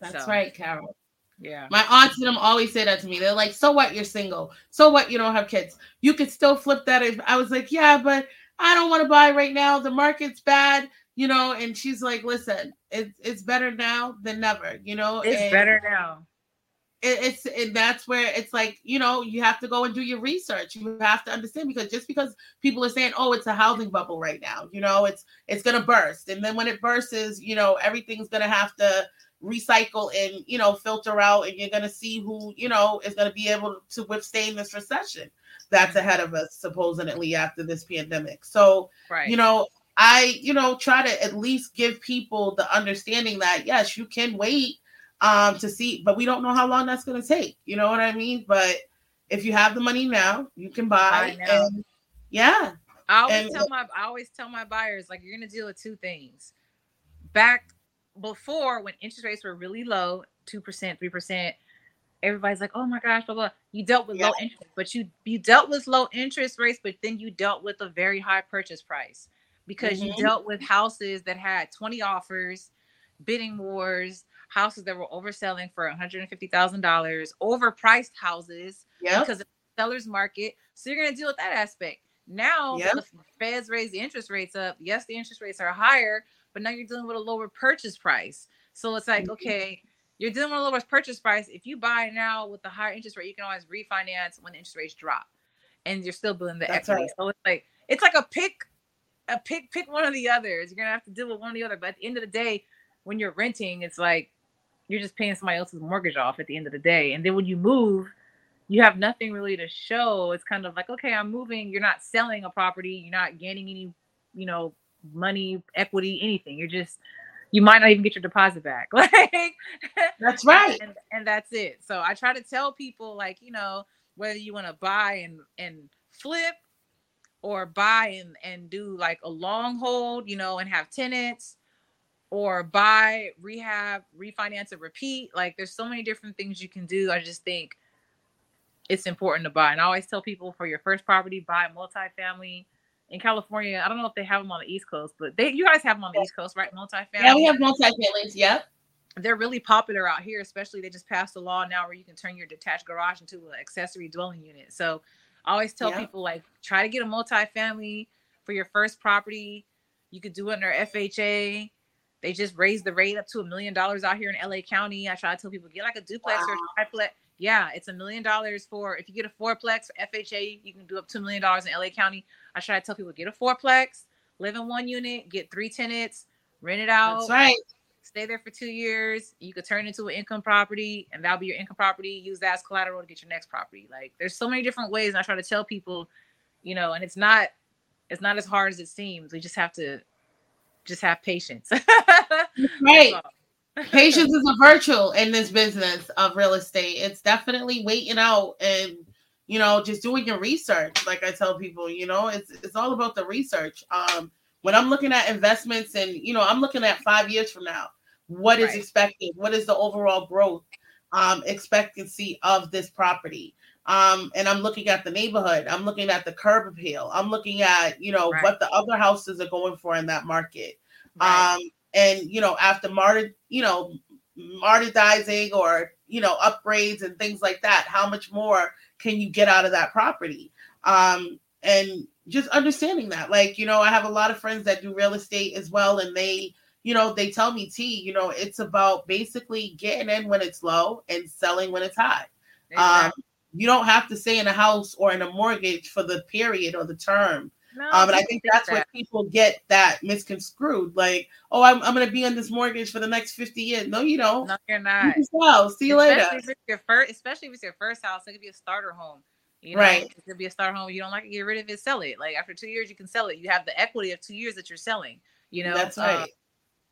That's so, right, Carol. Yeah. My aunts and them always say that to me. They're like, "So what? You're single. So what? You don't have kids. You could still flip that." I was like, "Yeah, but I don't want to buy right now. The market's bad." You know, and she's like, listen, it's it's better now than never, you know. It's and better now. It, it's and that's where it's like, you know, you have to go and do your research. You have to understand because just because people are saying, oh, it's a housing bubble right now, you know, it's it's gonna burst, and then when it bursts, you know, everything's gonna have to recycle and you know filter out, and you're gonna see who you know is gonna be able to withstand this recession that's mm-hmm. ahead of us supposedly after this pandemic. So, right. you know, I, you know, try to at least give people the understanding that yes, you can wait um to see, but we don't know how long that's going to take. You know what I mean? But if you have the money now, you can buy. And, yeah. I always and, tell my I always tell my buyers like you're going to deal with two things. Back before when interest rates were really low, two percent, three percent, everybody's like, "Oh my gosh, blah blah." You dealt with yeah. low interest, but you you dealt with low interest rates, but then you dealt with a very high purchase price because mm-hmm. you dealt with houses that had 20 offers, bidding wars, houses that were overselling for $150,000, overpriced houses yep. because of the seller's market. So you're going to deal with that aspect. Now yep. the feds raise the interest rates up. Yes, the interest rates are higher, but now you're dealing with a lower purchase price. So it's like, mm-hmm. okay, you're dealing with a lower purchase price. If you buy now with the higher interest rate, you can always refinance when interest rates drop, and you're still building the That's equity. Right. So it's like it's like a pick, a pick, pick one of the others. You're gonna have to deal with one or the other. But at the end of the day, when you're renting, it's like you're just paying somebody else's mortgage off at the end of the day. And then when you move, you have nothing really to show. It's kind of like, okay, I'm moving. You're not selling a property. You're not gaining any, you know, money, equity, anything. You're just, you might not even get your deposit back. Like, that's right. And, and that's it. So I try to tell people, like, you know, whether you want to buy and and flip or buy and and do like a long hold, you know, and have tenants or buy, rehab, refinance, and repeat. Like there's so many different things you can do. I just think it's important to buy. And I always tell people for your first property, buy multifamily. In California, I don't know if they have them on the East Coast, but they you guys have them on the East Coast, right? Multifamily. Yeah, we have multifamilies. Yep. They're really popular out here, especially they just passed a law now where you can turn your detached garage into an accessory dwelling unit. So I always tell people like try to get a multifamily for your first property. You could do it under FHA they just raised the rate up to a million dollars out here in LA County. I try to tell people get like a duplex wow. or a triplex. Yeah, it's a million dollars for if you get a fourplex for FHA, you can do up to a million dollars in LA County. I try to tell people get a fourplex, live in one unit, get three tenants, rent it out. That's right. Stay there for two years. You could turn it into an income property, and that'll be your income property. Use that as collateral to get your next property. Like there's so many different ways. And I try to tell people, you know, and it's not it's not as hard as it seems. We just have to just have patience. right. patience is a virtue in this business of real estate. It's definitely waiting out and you know just doing your research. Like I tell people, you know, it's it's all about the research. Um, when I'm looking at investments and you know I'm looking at five years from now, what is right. expected? What is the overall growth um, expectancy of this property? um, and I'm looking at the neighborhood. I'm looking at the curb appeal. I'm looking at you know right. what the other houses are going for in that market. Right. Um, and you know after martyr, you know, martyrdizing or you know upgrades and things like that, how much more can you get out of that property? Um, and just understanding that, like you know, I have a lot of friends that do real estate as well, and they you know, they tell me, T, you know, it's about basically getting in when it's low and selling when it's high. Exactly. Um, you don't have to stay in a house or in a mortgage for the period or the term. No, um, and I think that's that. where people get that misconstrued. Like, oh, I'm, I'm going to be on this mortgage for the next 50 years. No, you don't. No, you're not. You well, see you especially later. If it's your first, especially if it's your first house, it could be a starter home. You know, right. It could be a starter home. You don't like it, get rid of it, sell it. Like after two years, you can sell it. You have the equity of two years that you're selling. You know, that's right. Um,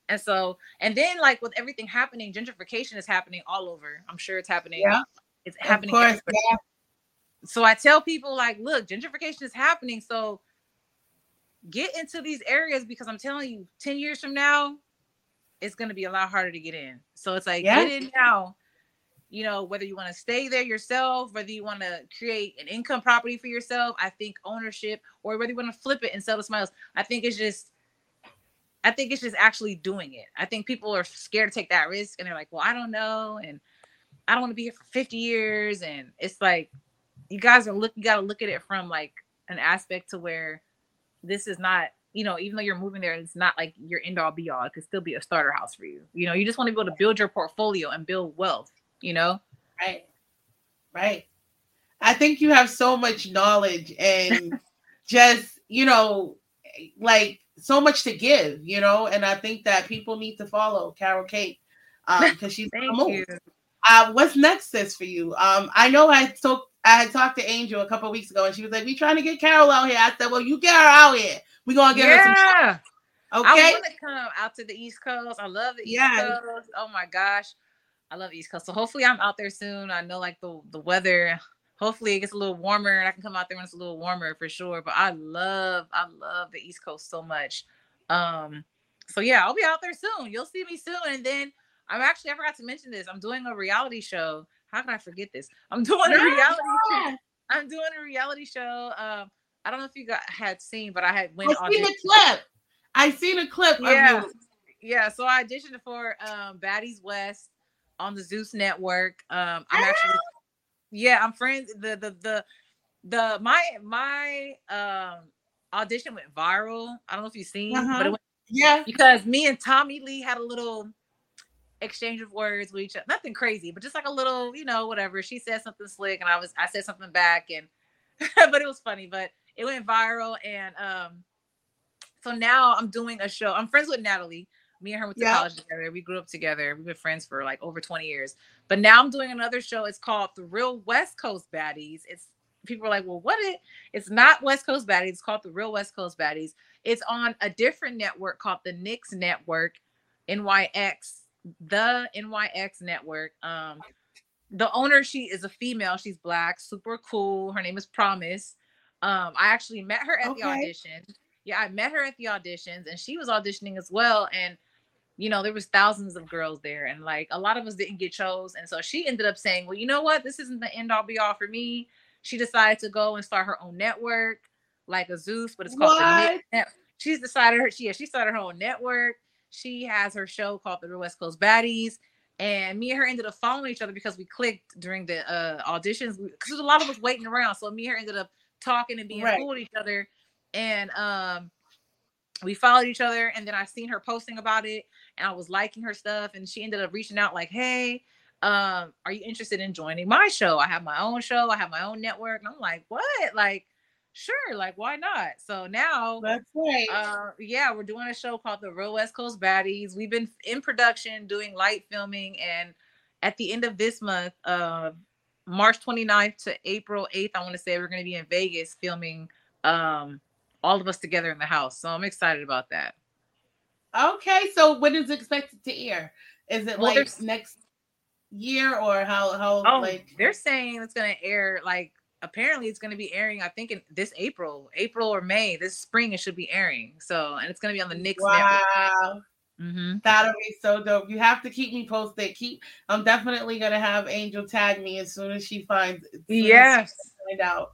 and so, and then like with everything happening, gentrification is happening all over. I'm sure it's happening. Yeah. It's happening. Of course, yeah so I tell people like, look, gentrification is happening. So get into these areas because I'm telling you, 10 years from now, it's gonna be a lot harder to get in. So it's like yeah. get in now. You know, whether you want to stay there yourself, whether you want to create an income property for yourself, I think ownership, or whether you want to flip it and sell somebody else. I think it's just I think it's just actually doing it. I think people are scared to take that risk and they're like, well, I don't know. And I don't want to be here for 50 years. And it's like, you guys are look you got to look at it from like an aspect to where this is not you know even though you're moving there it's not like your end all be all it could still be a starter house for you you know you just want to be able to build your portfolio and build wealth you know right right i think you have so much knowledge and just you know like so much to give you know and i think that people need to follow Carol Cake um because she's Thank you. Uh, what's next sis for you um i know i took I had talked to Angel a couple weeks ago, and she was like, "We trying to get Carol out here." I said, "Well, you get her out here. We gonna get yeah. her some." Okay. I want to come out to the East Coast. I love the East yeah. Coast. Oh my gosh, I love East Coast. So hopefully, I'm out there soon. I know like the the weather. Hopefully, it gets a little warmer, and I can come out there when it's a little warmer for sure. But I love, I love the East Coast so much. Um, so yeah, I'll be out there soon. You'll see me soon. And then I'm actually I forgot to mention this. I'm doing a reality show. How can I forget this? I'm doing a reality show. I'm doing a reality show. Um, I don't know if you got had seen, but I had went I seen a clip. I seen a clip. Yeah, yeah. So I auditioned for um, Baddies West on the Zeus Network. Um, I'm actually, yeah, I'm friends. The the the the my my um audition went viral. I don't know if you've seen, uh-huh. but it went yeah because me and Tommie Lee had a little exchange of words with each other. Nothing crazy, but just like a little, you know, whatever. She said something slick, and I was I said something back, and but it was funny. But it went viral, and um, so now I'm doing a show. I'm friends with Natalie. Me and her went to college together. We grew up together. We've been friends for like over 20 years. But now I'm doing another show. It's called The Real West Coast Baddies. It's people are like, well, what it? It's not West Coast Baddies. It's called The Real West Coast Baddies. It's on a different network called the NYX Network, NYX, the NYX Network. Um, the owner, she is a female. She's black, super cool. Her name is Promise. Um, I actually met her at okay. the audition. Yeah, I met her at the auditions, and she was auditioning as well. And you know, there was thousands of girls there, and like a lot of us didn't get chose. And so she ended up saying, "Well, you know what? This isn't the end all be all for me." She decided to go and start her own network, like a Zeus, but it's called what? the She's decided her. She yeah, she started her own network. She has her show called the West Coast Baddies. And me and her ended up following each other because we clicked during the uh, auditions because there's a lot of us waiting around. So me and her ended up talking and being right. cool with each other. And um, we followed each other. And then I seen her posting about it and I was liking her stuff. And she ended up reaching out like, hey, um, are you interested in joining my show? I have my own show, I have my own network. And I'm like, what? Like, sure, like why not? So now that's right. Uh, yeah, we're doing a show called The Real West Coast Baddies. We've been in production doing light filming, and at the end of this month, uh, March 29th to April 8th, I want to say we're going to be in Vegas filming um, all of us together in the house. So I'm excited about that. Okay, so when is it expected to air? Is it well, like next year or how how oh, like they're saying it's going to air like apparently it's going to be airing i think in this april april or may this spring it should be airing so and it's going to be on the NYX wow network. Mm-hmm. That'll be so dope. You have to keep me posted. Keep. I'm definitely gonna have Angel tag me as soon as she finds. Yes. Find out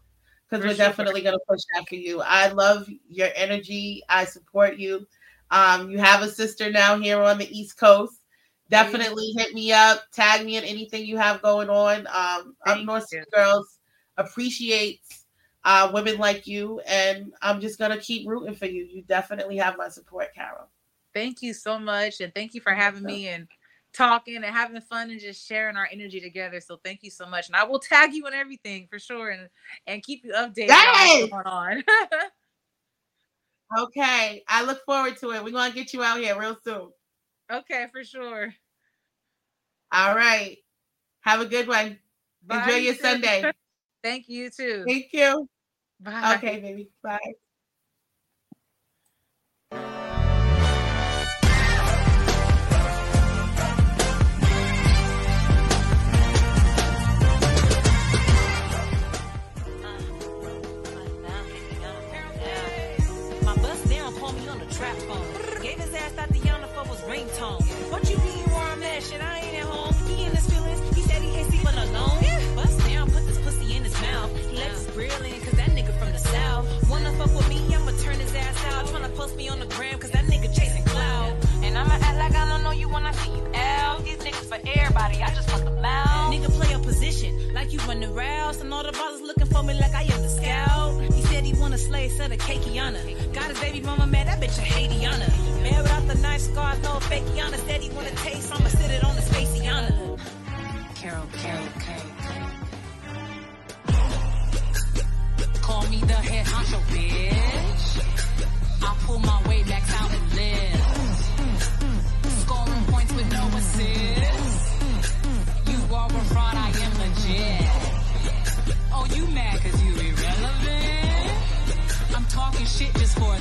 because we're sure. definitely gonna push that for you. I love your energy. I support you. Um, you have a sister now here on the East Coast. Definitely hit me up. Tag me in anything you have going on. Um, Up North Girls appreciates uh, women like you, and I'm just gonna keep rooting for you. You definitely have my support, Carol. Thank you so much. And thank you for having me and talking and having fun and just sharing our energy together. So thank you so much. And I will tag you on everything for sure and and keep you updated hey! on on. okay. I look forward to it. We're gonna get you out here real soon. Okay, for sure. All right. Have a good one. Bye, Enjoy your Sunday. Thank you too. Thank you. Bye. Okay, baby. Bye. Ringtone. What you mean where I'm at? Shit, I ain't at home. He in his feelings. He said he ain't sleeping alone. Bust down, put this pussy in his mouth. He let his grill in, cause that nigga from the south. Wanna fuck with me, I'ma turn his ass out. Tryna post me on the gram, cause that nigga chasing cloud. And I'ma act like I don't know you when I see you out. These niggas for everybody, I just want them out. Nigga play a position, like you running routes. And all the ballers looking for me like I am the scout. He wanna slay, said a cakeana. Got his baby mama mad, that bitch a Haitiana. Man without the nice scars, no fakeana. Said he wanna taste, I'ma sit it on the Spaceyana. Carol, Carol, Carol, Call me the head honcho, bitch. I pull my weight back out and live. Scoring points with no assist. You are a fraud, I am legit. Oh, you mad cause you talking shit just for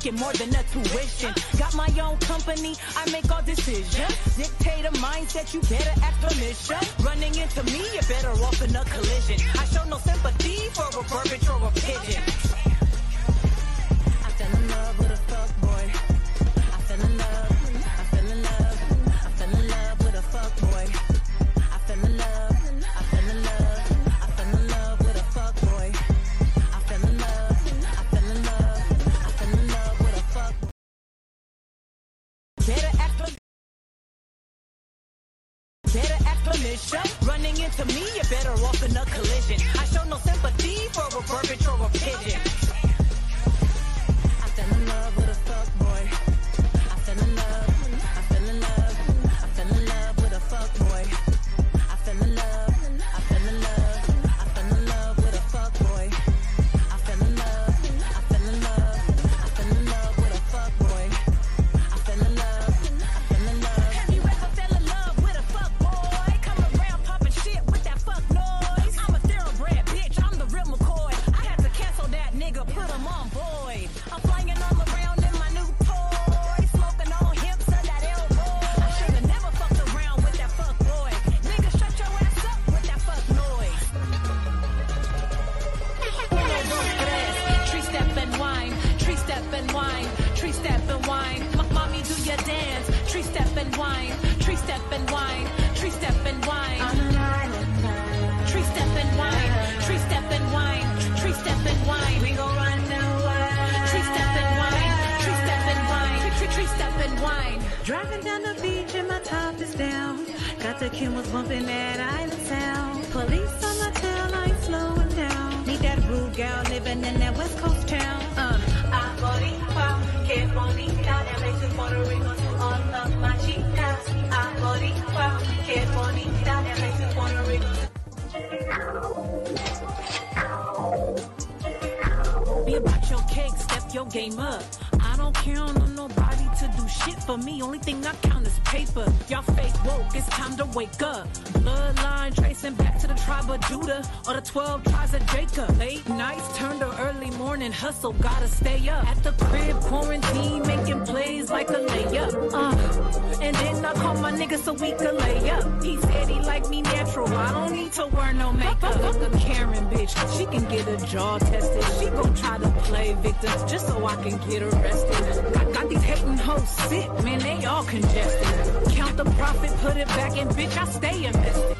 making more than a tuition. Got my own company, I make all decisions. Dictate a mindset, you better tree, tree, tree step and wine. Driving down the beach and my top is down. Got the Kim's bumping that island sound. Police on my tail, I ain't slowing down. Need that rude gal living in that West Coast town. Uh, Aboricua, que bonita, that makes it Puerto Rico to all of my chicas. Aboricua, que bonita, that makes it Puerto Rico. Be about your cake, step your game up. Don't count on nobody to do shit for me. Only thing I count is paper. Y'all fake woke, it's time to wake up. Bloodline tracing back to the tribe of Judah or the 12 tribes of Jacob. Late nights turn to early morning hustle, gotta stay up. At the crib, quarantine, making plays like a layup. Uh, and then I call my nigga so we could lay up. He said he like me natural, I don't need to wear no makeup. Fuck a Karen bitch, she can get a jaw tested. She gon' try to play victim just so I can get arrested. Got, got these hating hoes sick, man, they all congested. Count the profit, put it back in, bitch, I stay invested.